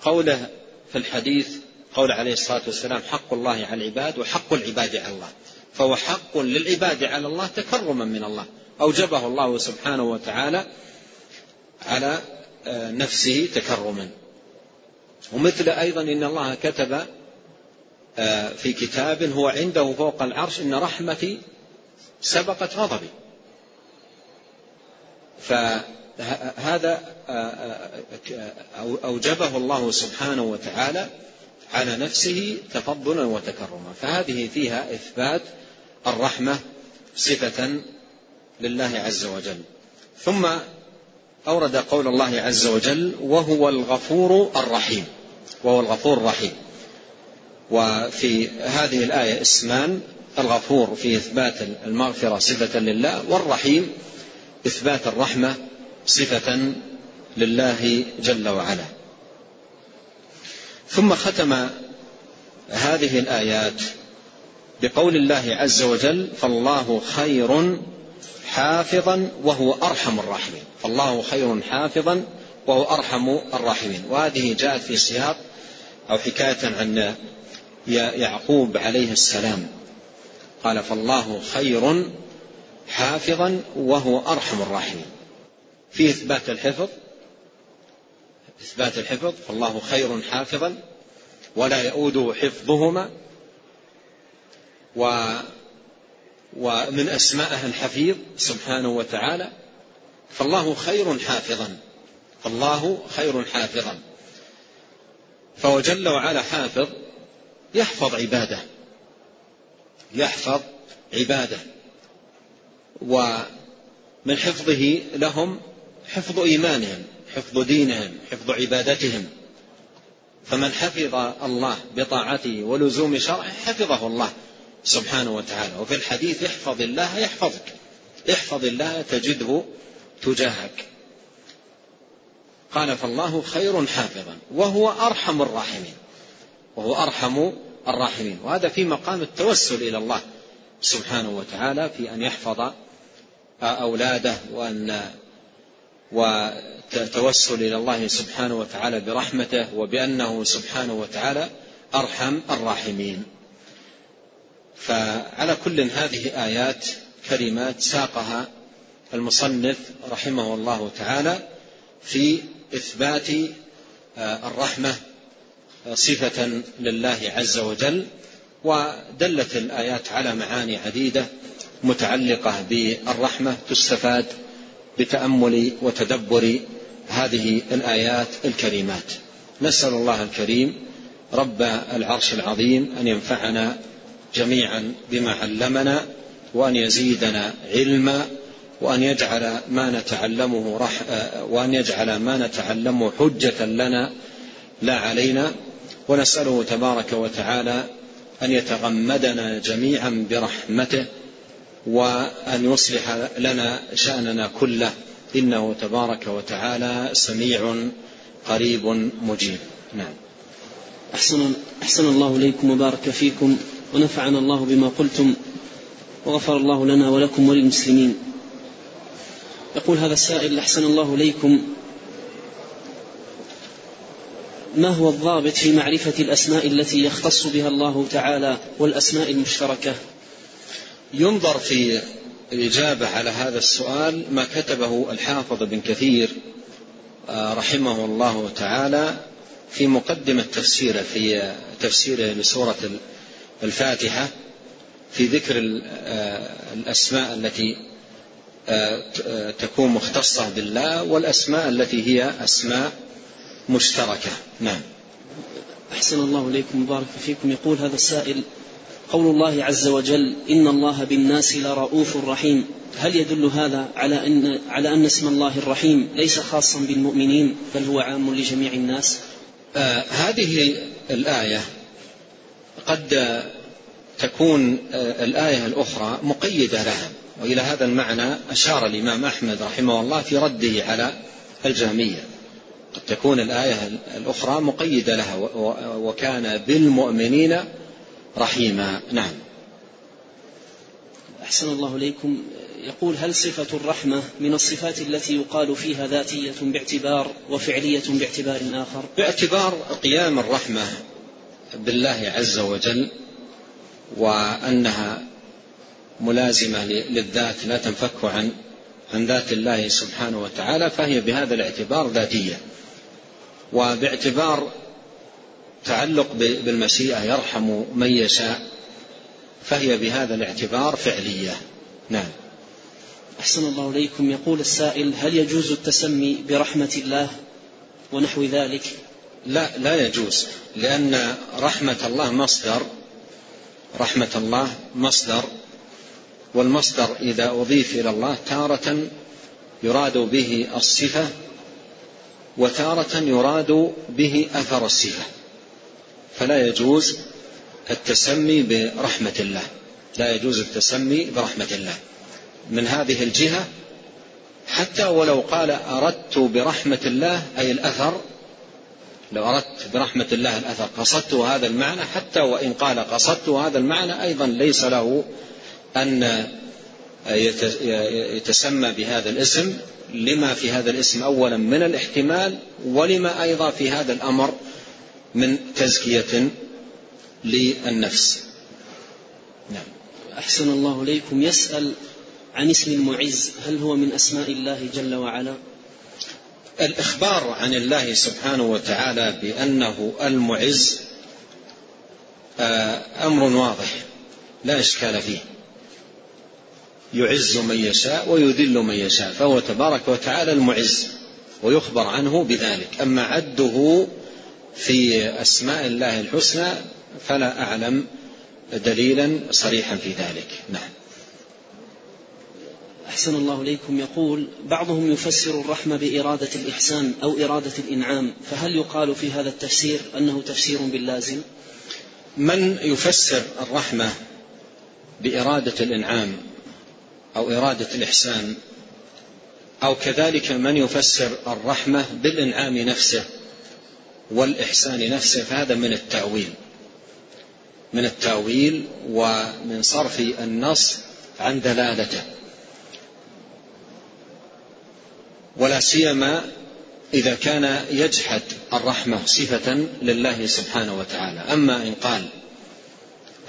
Speaker 2: قوله في الحديث قول عليه الصلاة والسلام حق الله على العباد وحق العباد على الله. فهو حق للعباد على الله تكرما من الله. أوجبه الله سبحانه وتعالى على آه، نفسه تكرما. ومثل أيضا إن الله كتب آه، في كتاب هو عنده فوق العرش إن رحمتي سبقت غضبي. فهذا آه، أوجبه الله سبحانه وتعالى على نفسه تفضلا وتكرما. فهذه فيها إثبات الرحمة صفة لله عز وجل. ثم أورد قول الله عز وجل وهو الغفور الرحيم. وهو الغفور الرحيم. وفي هذه الآية اسمان الغفور في إثبات المغفرة صفة لله والرحيم إثبات الرحمة صفة لله جل وعلا. ثم ختم هذه الآيات بقول الله عز وجل فالله خير حافظا وهو أرحم الراحمين. فالله خير حافظا وهو أرحم الراحمين. وهذه جاءت في سياق أو حكاية عن يعقوب عليه السلام. قال فالله خير حافظا وهو أرحم الراحمين. في إثبات الحفظ إثبات الحفظ فالله خير حافظا ولا يؤوده حفظهما و ومن أسمائه الحفيظ سبحانه وتعالى فالله خير حافظا فالله خير حافظا. فهو جل وعلا حافظ يحفظ عباده يحفظ عباده. ومن حفظه لهم حفظ إيمانهم. حفظ دينهم حفظ عبادتهم. فمن حفظ الله بطاعته ولزوم شرعه حفظه الله سبحانه وتعالى. وفي الحديث احفظ الله يحفظك احفظ الله تجده تجاهك. قال فالله خير حافظا وهو أرحم الراحمين وهو أرحم الراحمين. وهذا في مقام التوسل إلى الله سبحانه وتعالى في أن يحفظ أولاده وأن وتوسل إلى الله سبحانه وتعالى برحمته وبأنه سبحانه وتعالى أرحم الراحمين. فعلى كل هذه آيات كلمات ساقها المصنف رحمه الله تعالى في إثبات آه، الرحمة صفة لله عز وجل ودلت الآيات على معاني عديدة متعلقة بالرحمة تستفاد بتأمل وتدبر هذه الآيات الكريمات. نسأل الله الكريم رب العرش العظيم أن ينفعنا جميعا بما علمنا وأن يزيدنا علما وأن يجعل ما نتعلمه رح وأن يجعل ما نتعلمه حجة لنا لا علينا. ونسأله تبارك وتعالى أن يتغمدنا جميعا برحمته وأن يصلح لنا شأننا كله. إنه تبارك وتعالى سميع قريب مجيب. نعم.
Speaker 1: أحسن, أحسن الله إليكم وبارك فيكم ونفعنا الله بما قلتم وغفر الله لنا ولكم وللمسلمين. يقول هذا السائل أحسن الله إليكم. ما هو الضابط في معرفة الأسماء التي يختص بها الله تعالى والأسماء المشتركة؟
Speaker 2: ينظر في الإجابة على هذا السؤال ما كتبه الحافظ بن كثير آه، رحمه الله تعالى في مقدمة تفسيره في تفسيره لسورة الفاتحة في ذكر آه، الأسماء التي آه، تكون مختصة بالله والأسماء التي هي أسماء مشتركة. نعم.
Speaker 1: أحسن الله إليكم وبارك فيكم. يقول هذا السائل قول الله عز وجل إن الله بالناس لرؤوف رحيم هل يدل هذا على أن على أن اسم الله الرحيم ليس خاصا بالمؤمنين بل هو عام لجميع الناس؟
Speaker 2: آه هذه الآية قد تكون آه الآية الأخرى مقيدة لها وإلى هذا المعنى أشار الإمام أحمد رحمه الله في رده على الجهمية قد تكون الآية الأخرى مقيدة لها وكان بالمؤمنين رحيما نعم.
Speaker 1: أحسن الله إليكم. يقول هل صفة الرحمة من الصفات التي يقال فيها ذاتية باعتبار وفعلية باعتبار آخر؟
Speaker 2: باعتبار قيام الرحمة بالله عز وجل وأنها ملازمة للذات لا تنفك عن عن ذات الله سبحانه وتعالى فهي بهذا الاعتبار ذاتية. وباعتبار تعلق بالمشيئة يرحم من يشاء فهي بهذا الاعتبار فعلية. نعم.
Speaker 1: أحسن الله إليكم. يقول السائل هل يجوز التسمي برحمة الله ونحو ذلك؟
Speaker 2: لا لا يجوز لأن رحمة الله مصدر رحمة الله مصدر والمصدر إذا أضيف إلى الله تارة يراد به الصفة وتارة يراد به أثر الصفة. فلا يجوز التسمي برحمة الله. لا يجوز التسمي برحمة الله. من هذه الجهة حتى ولو قال أردت برحمة الله أي الأثر لو أردت برحمة الله الأثر قصدت هذا المعنى حتى وإن قال قصدت هذا المعنى أيضا ليس له أن يتسمى بهذا الاسم. لما في هذا الاسم أولا من الاحتمال ولما أيضا في هذا الأمر من تزكية للنفس.
Speaker 1: نعم. أحسن الله إليكم. يسأل عن اسم المعز. هل هو من أسماء الله جل وعلا؟
Speaker 2: الإخبار عن الله سبحانه وتعالى بأنه المعز آه، أمر واضح لا إشكال فيه. يعز من يشاء ويذل من يشاء فهو تبارك وتعالى المعز ويخبر عنه بذلك. أما عده في أسماء الله الحسنى فلا أعلم دليلا صريحا في ذلك. نعم.
Speaker 1: أحسن الله إليكم. يقول بعضهم يفسر الرحمة بإرادة الإحسان أو إرادة الإنعام فهل يقال في هذا التفسير أنه تفسير باللازم؟
Speaker 2: من يفسر الرحمة بإرادة الإنعام أو إرادة الإحسان أو كذلك من يفسر الرحمة بالإنعام نفسه والإحسان نفسه فهذا من التأويل. من التأويل ومن صرف النص عن دلالته. ولا سيما إذا كان يجحد الرحمة صفة لله سبحانه وتعالى. أما إن قال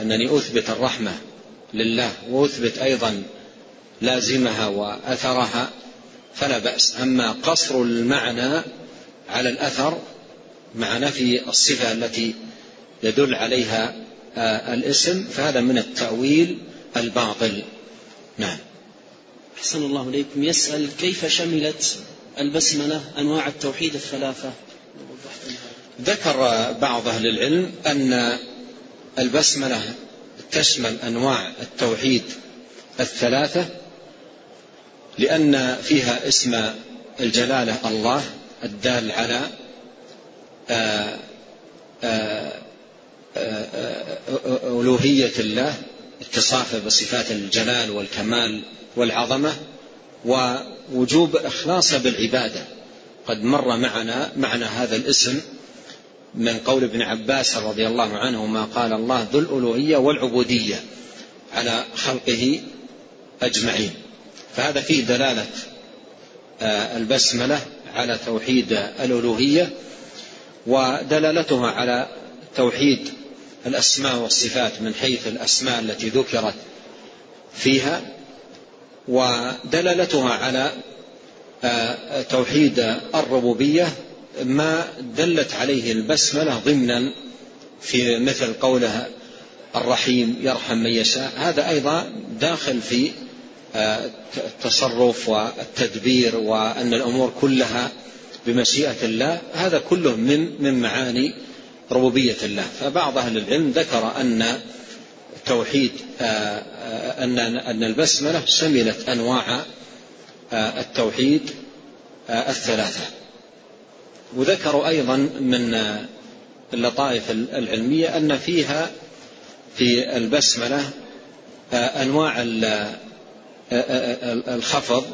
Speaker 2: أنني أثبت الرحمة لله وأثبت أيضا لازمها وأثرها فلا بأس. أما قصر المعنى على الأثر مع نفي الصفة التي يدل عليها آه، الاسم فهذا من التأويل الباطل. نعم.
Speaker 1: أحسن الله إليكم. يسأل كيف شملت البسملة أنواع التوحيد الثلاثة؟
Speaker 2: ذكر بعض أهل العلم أن البسملة تشمل أنواع التوحيد الثلاثة لأن فيها اسم الجلالة الله الدال على ألوهية الله اتصافه بصفات الجلال والكمال والعظمة ووجوب إخلاصه بالعبادة. قد مر معنا معنى هذا الاسم من قول ابن عباس رضي الله عنه ما قال الله ذو الألوهية والعبودية على خلقه أجمعين. فهذا فيه دلالة آه، البسملة على توحيد الألوهية. ودلالتها على توحيد الأسماء والصفات من حيث الأسماء التي ذكرت فيها ودلالتها على آه، توحيد الربوبية ما دلت عليه البسملة ضمنا في مثل قولها الرحيم يرحم من يشاء. هذا أيضا داخل في التصرف والتدبير وأن الأمور كلها بمشيئة الله هذا كله من من معاني ربوبية الله. فبعض أهل العلم ذكر أن توحيد آه، آه، أن أن البسملة شملت أنواع آه، التوحيد الثلاثة. وذكروا أيضا من اللطائف العلمية أن فيها في البسملة أنواع الخفض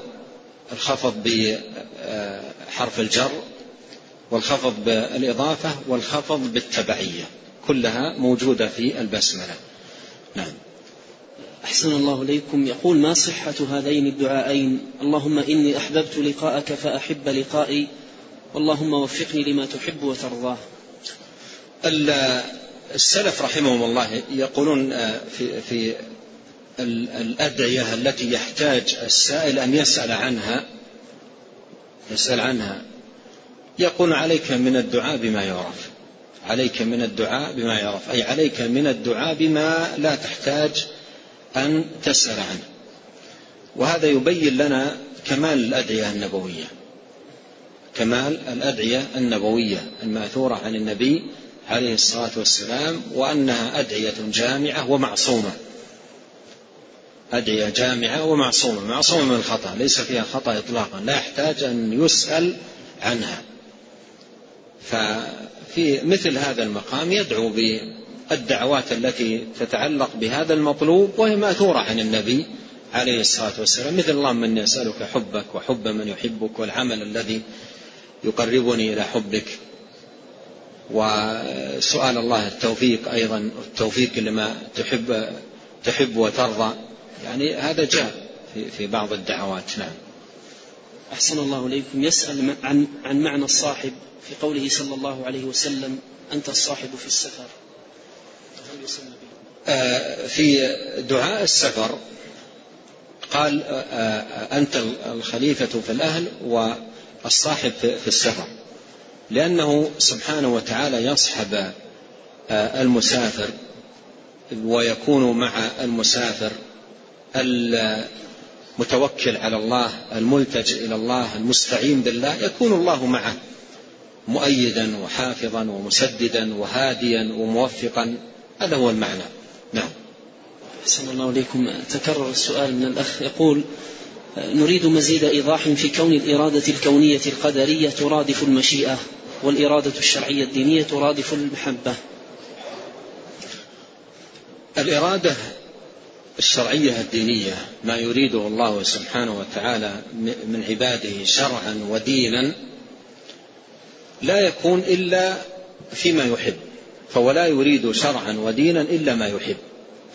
Speaker 2: الخفض بحرف الجر والخفض بالإضافة والخفض بالتبعية كلها موجودة في البسملة. نعم.
Speaker 1: أحسن الله إليكم. يقول ما صحة هذين الدعائين؟ اللهم إني أحببت لقاءك فأحب لقائي اللهم وفقني لما تحب وترضاه.
Speaker 2: السلف رحمهم الله يقولون في في الأدعية التي يحتاج السائل أن يسأل عنها. يسأل عنها. يقول عليك من الدعاء بما يعرف. عليك من الدعاء بما يعرف. أي عليك من الدعاء بما لا تحتاج أن تسأل عنه. وهذا يبين لنا كمال الأدعية النبوية. كمال الأدعية النبوية المأثورة عن النبي عليه الصلاة والسلام وأنها أدعية جامعة ومعصومة. أدعية جامعة ومعصومة معصومة من الخطأ ليس فيها خطأ إطلاقا لا يحتاج أن يسأل عنها. ففي مثل هذا المقام يدعو بالدعوات التي تتعلق بهذا المطلوب وهي ماثورة عن النبي عليه الصلاة والسلام مثل اللهم إني أسألك حبك وحب من يحبك والعمل الذي يقربني إلى حبك. وسؤال الله التوفيق أيضا التوفيق لما تحب تحب وترضى. يعني هذا جاء في, في بعض الدعوات. نعم.
Speaker 1: أحسن الله إليكم. يسأل عن عن معنى الصاحب في قوله صلى الله عليه وسلم أنت الصاحب في السفر.
Speaker 2: آه، في دعاء السفر قال آه، آه، أنت الخليفة في الأهل والصاحب في السفر لأنه سبحانه وتعالى يصحب المسافر ويكون مع المسافر. المتوكل على الله الملتجئ إلى الله المستعين بالله يكون الله معه. مؤيدا وحافظا ومسددا وهاديا وموفقا. هذا هو المعنى. نعم.
Speaker 1: أحسن الله إليكم. تكرر السؤال من الأخ. يقول نريد مزيد إيضاح في كون الإرادة الكونية القدرية ترادف المشيئة والإرادة الشرعية الدينية ترادف المحبة.
Speaker 2: الإرادة الشرعية الدينية ما يريده الله سبحانه وتعالى من عباده شرعا ودينا لا يكون إلا فيما يحب فهو لا يريد شرعا ودينا إلا ما يحب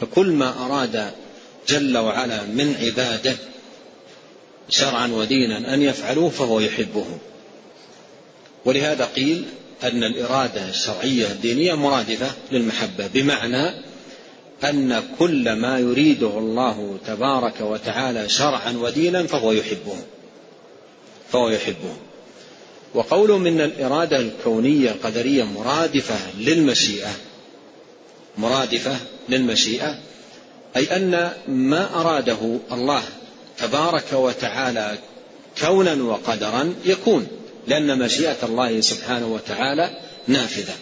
Speaker 2: فكل ما أراد جل وعلا من عباده شرعا ودينا أن يفعلوه فهو يحبه. ولهذا قيل أن الإرادة الشرعية الدينية مرادفة للمحبة بمعنى أن كل ما يريده الله تبارك وتعالى شرعا ودينا فهو يحبه. فهو يحبه. وقوله من الإرادة الكونية القدرية مرادفة للمشيئة مرادفة للمشيئة أي أن ما أراده الله تبارك وتعالى كونا وقدرا يكون لأن مشيئة الله سبحانه وتعالى نافذة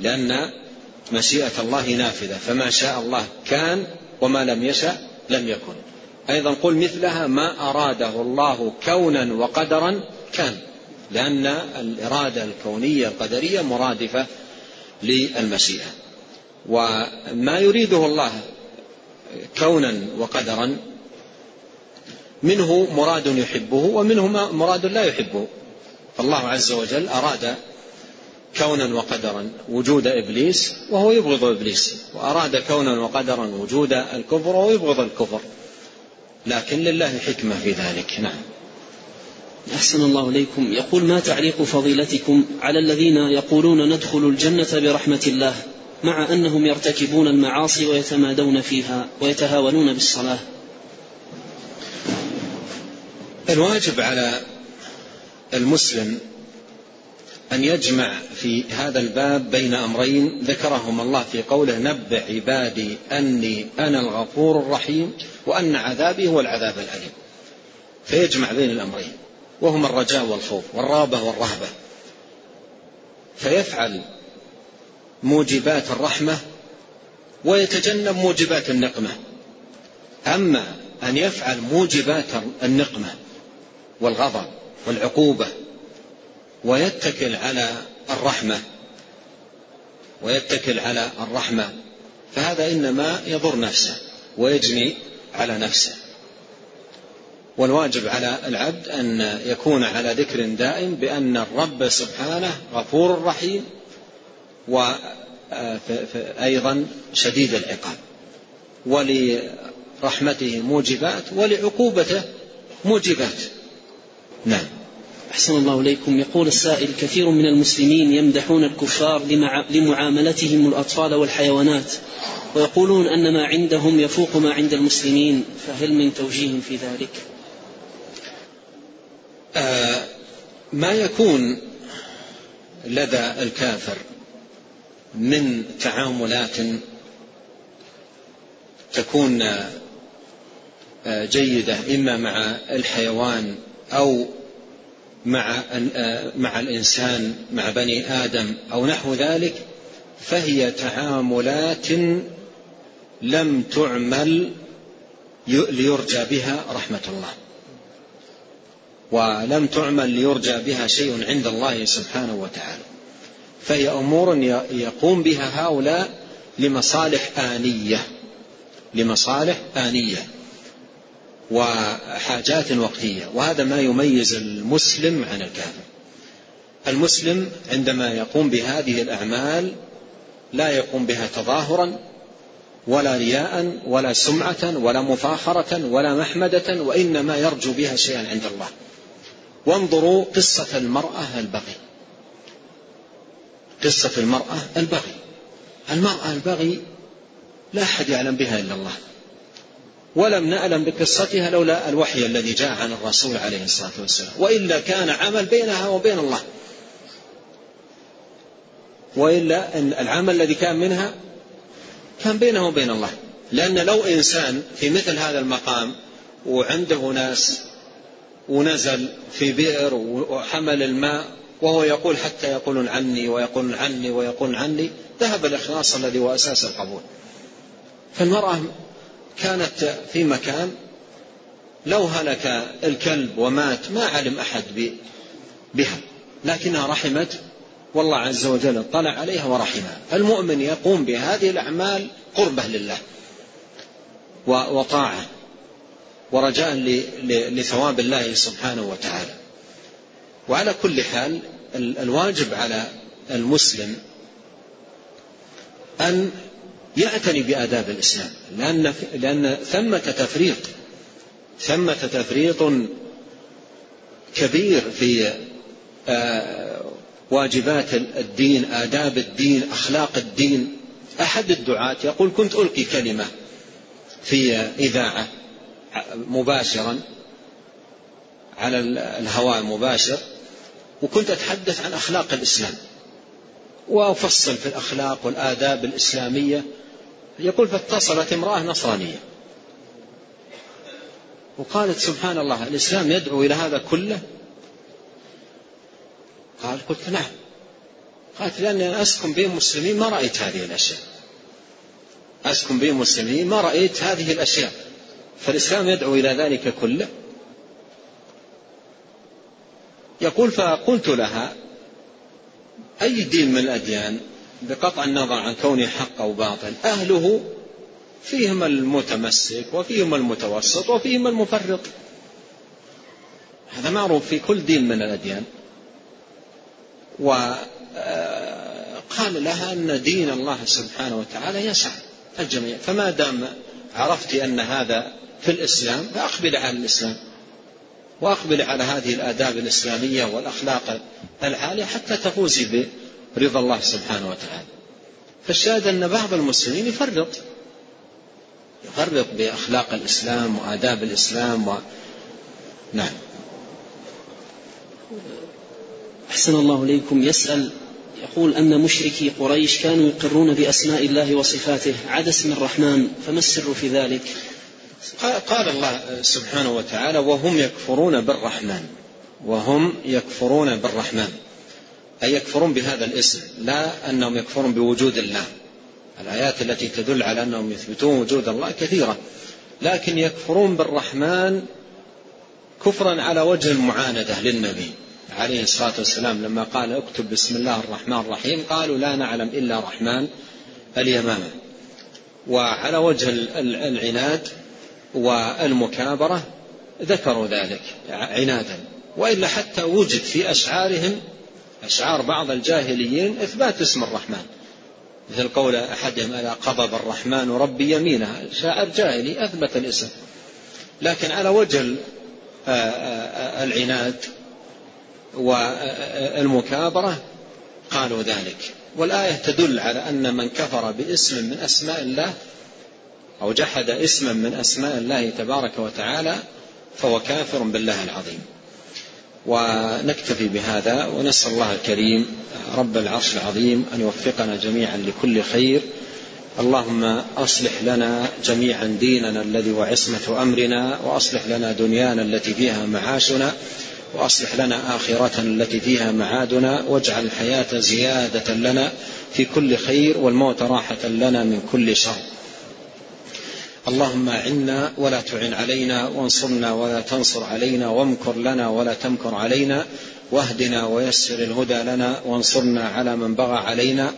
Speaker 2: لأن مشيئة الله نافذة فما شاء الله كان وما لم يشأ لم يكن. أيضا قل مثلها ما أراده الله كونا وقدرا كان لأن الإرادة الكونية القدرية مرادفة للمشيئة. وما يريده الله كونا وقدرا منه مراد يحبه ومنه مراد لا يحبه. فالله عز وجل أراد كونا وقدرا وجود إبليس وهو يبغض إبليس وأراد كونا وقدرا وجود الكفر وهو يبغض الكفر. لكن لله حكمة في ذلك. نعم.
Speaker 1: أحسن الله إليكم. يقول ما تعليق فضيلتكم على الذين يقولون ندخل الجنة برحمة الله مع أنهم يرتكبون المعاصي ويتمادون فيها ويتهاونون بالصلاة؟
Speaker 2: الواجب على المسلم أن يجمع في هذا الباب بين أمرين ذكرهما الله في قوله نبع عبادي أني أنا الغفور الرحيم وأن عذابي هو العذاب الأليم. فيجمع بين الأمرين وهما الرجاء والخوف والرغبة والرهبة. فيفعل موجبات الرحمة ويتجنب موجبات النقمة. أما أن يفعل موجبات النقمة والغضب والعقوبة ويتكل على الرحمة. ويتكل على الرحمة. فهذا إنما يضر نفسه ويجني على نفسه. والواجب على العبد أن يكون على ذكر دائم بأن الرب سبحانه غفور رحيم وأيضا شديد العقاب. ولرحمته موجبات ولعقوبته موجبات. نعم.
Speaker 1: أحسن الله إليكم. يقول السائل كثير من المسلمين يمدحون الكفار لمعاملتهم الأطفال والحيوانات ويقولون أن ما عندهم يفوق ما عند المسلمين فهل من توجيه في ذلك؟
Speaker 2: آه ما يكون لدى الكافر من تعاملات تكون آه، جيدة إما مع الحيوان أو مع مع الإنسان مع بني آدم أو نحو ذلك فهي تعاملات لم تعمل ليرجى بها رحمة الله. ولم تعمل ليرجى بها شيء عند الله سبحانه وتعالى. فهي أمور يقوم بها هؤلاء لمصالح آنية. لمصالح آنية. وحاجات وقتية. وهذا ما يميز المسلم عن الكافر. المسلم عندما يقوم بهذه الأعمال لا يقوم بها تظاهرا ولا رياء ولا سمعة ولا مفاخرة ولا محمدة وإنما يرجو بها شيئا عند الله. وانظروا قصة المرأة البغي. قصة المرأة البغي. المرأة البغي لا أحد يعلم بها إلا الله. ولم نعلم بقصتها لولا الوحي الذي جاء عن الرسول عليه الصلاة والسلام. وإلا كان عمل بينها وبين الله. وإلا أن العمل الذي كان منها كان بينه وبين الله. لأن لو إنسان في مثل هذا المقام وعنده ناس ونزل في بئر وحمل الماء وهو يقول حتى يقولون عني ويقولون عني ويقولون عني ذهب الإخلاص الذي هو أساس القبول. فالمرأة كانت في مكان لو هلك الكلب ومات ما علم أحد بها لكنها رحمت والله عز وجل اطلع عليها ورحمها. المؤمن يقوم بهذه الأعمال قربة لله وطاعة ورجاء لثواب الله سبحانه وتعالى. وعلى كل حال الواجب على المسلم أن يعتني بآداب الإسلام لأن, لأن ثمة تفريط ثمة تفريط كبير في آه، واجبات الدين آداب الدين أخلاق الدين. أحد الدعاة يقول كنت ألقي كلمة في إذاعة مباشرا على الهواء مباشر وكنت أتحدث عن أخلاق الإسلام وأفصل في الأخلاق والآداب الإسلامية يقول فاتصلت امرأة نصرانية. وقالت سبحان الله الإسلام يدعو إلى هذا كله؟ قال قلت نعم. قالت لأني أنا أسكن بين مسلمين ما رأيت هذه الأشياء. أسكن بين مسلمين ما رأيت هذه الأشياء. فالإسلام يدعو إلى ذلك كله؟ يقول فقلت لها أي دين من الأديان؟ بقطع النظر عن كونه حق أو باطل أهله فيهم المتمسك وفيهم المتوسط وفيهم المفرط هذا معروف في كل دين من الأديان. وقال لها أن دين الله سبحانه وتعالى يسع الجميع. فما دام عرفت أن هذا في الإسلام فأقبل على الإسلام. وأقبل على هذه الآداب الإسلامية والأخلاق العالية حتى تفوزي برضا الله سبحانه وتعالى. فالشاهد أن بعض المسلمين يفرط. يفرط بأخلاق الإسلام وآداب الإسلام و... نعم.
Speaker 1: أحسن الله إليكم. يسأل يقول أن مشركي قريش كانوا يقرون بأسماء الله وصفاته. عدا اسم الرحمن فما السر في ذلك؟
Speaker 2: قال الله سبحانه وتعالى وهم يكفرون بالرحمن. وهم يكفرون بالرحمن. أي يكفرون بهذا الاسم لا أنهم يكفرون بوجود الله. الآيات التي تدل على أنهم يثبتون وجود الله كثيرة لكن يكفرون بالرحمن كفرا على وجه المعاندة للنبي عليه الصلاة والسلام لما قال اكتب بسم الله الرحمن الرحيم قالوا لا نعلم إلا رحمن اليمامة وعلى وجه العناد والمكابرة ذكروا ذلك عنادا وإلا حتى وجد في أشعارهم أشعار بعض الجاهليين إثبات اسم الرحمن. مثل قول أحدهم ألا قضب الرحمن ربي يمينه؟ شاعر جاهلي أثبت الاسم. لكن على وجه العناد والمكابرة قالوا ذلك. والآية تدل على أن من كفر باسم من أسماء الله أو جحد اسما من أسماء الله تبارك وتعالى فهو كافر بالله العظيم. ونكتفي بهذا ونسأل الله الكريم رب العرش العظيم أن يوفقنا جميعا لكل خير. اللهم أصلح لنا جميعا ديننا الذي وعصمة أمرنا وأصلح لنا دنيانا التي فيها معاشنا وأصلح لنا آخرتنا التي فيها معادنا واجعل الحياة زيادة لنا في كل خير والموت راحة لنا من كل شر. اللهم اعنا ولا تعن علينا وانصرنا ولا تنصر علينا وامكر لنا ولا تمكر علينا واهدنا ويسر الهدى لنا وانصرنا على من بغى علينا.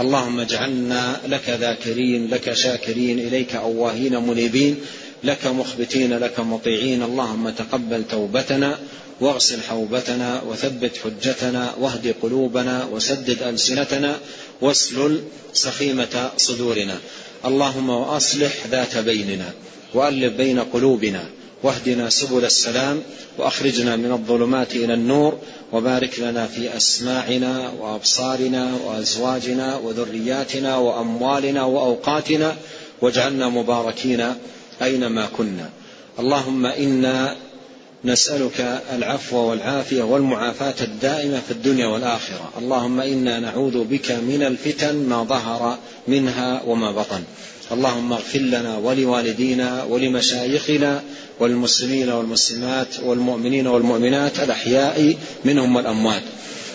Speaker 2: اللهم اجعلنا لك ذاكرين لك شاكرين إليك أواهين منيبين لك مخبتين لك مطيعين. اللهم تقبل توبتنا واغسل حوبتنا وثبت حجتنا واهد قلوبنا وسدد ألسنتنا واسلل سخيمة صدورنا. اللهم وأصلح ذات بيننا وألف بين قلوبنا واهدنا سبل السلام وأخرجنا من الظلمات إلى النور وبارك لنا في أسماعنا وأبصارنا وأزواجنا وذرياتنا وأموالنا وأوقاتنا واجعلنا مباركين أينما كنا اللهم إنا نسألك العفو والعافية والمعافاة الدائمة في الدنيا والآخرة. اللهم إنا نعوذ بك من الفتن ما ظهر منها وما بطن. اللهم اغفر لنا ولوالدينا ولمشايخنا والمسلمين والمسلمات والمؤمنين والمؤمنات الأحياء منهم والأموات.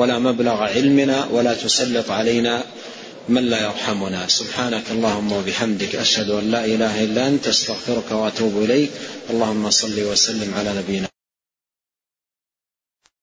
Speaker 2: ولا مبلغ علمنا ولا تسلط علينا من لا يرحمنا. سبحانك اللهم وبحمدك أشهد أن لا إله إلا أنت أستغفرك وأتوب إليك. اللهم صل وسلم على نبينا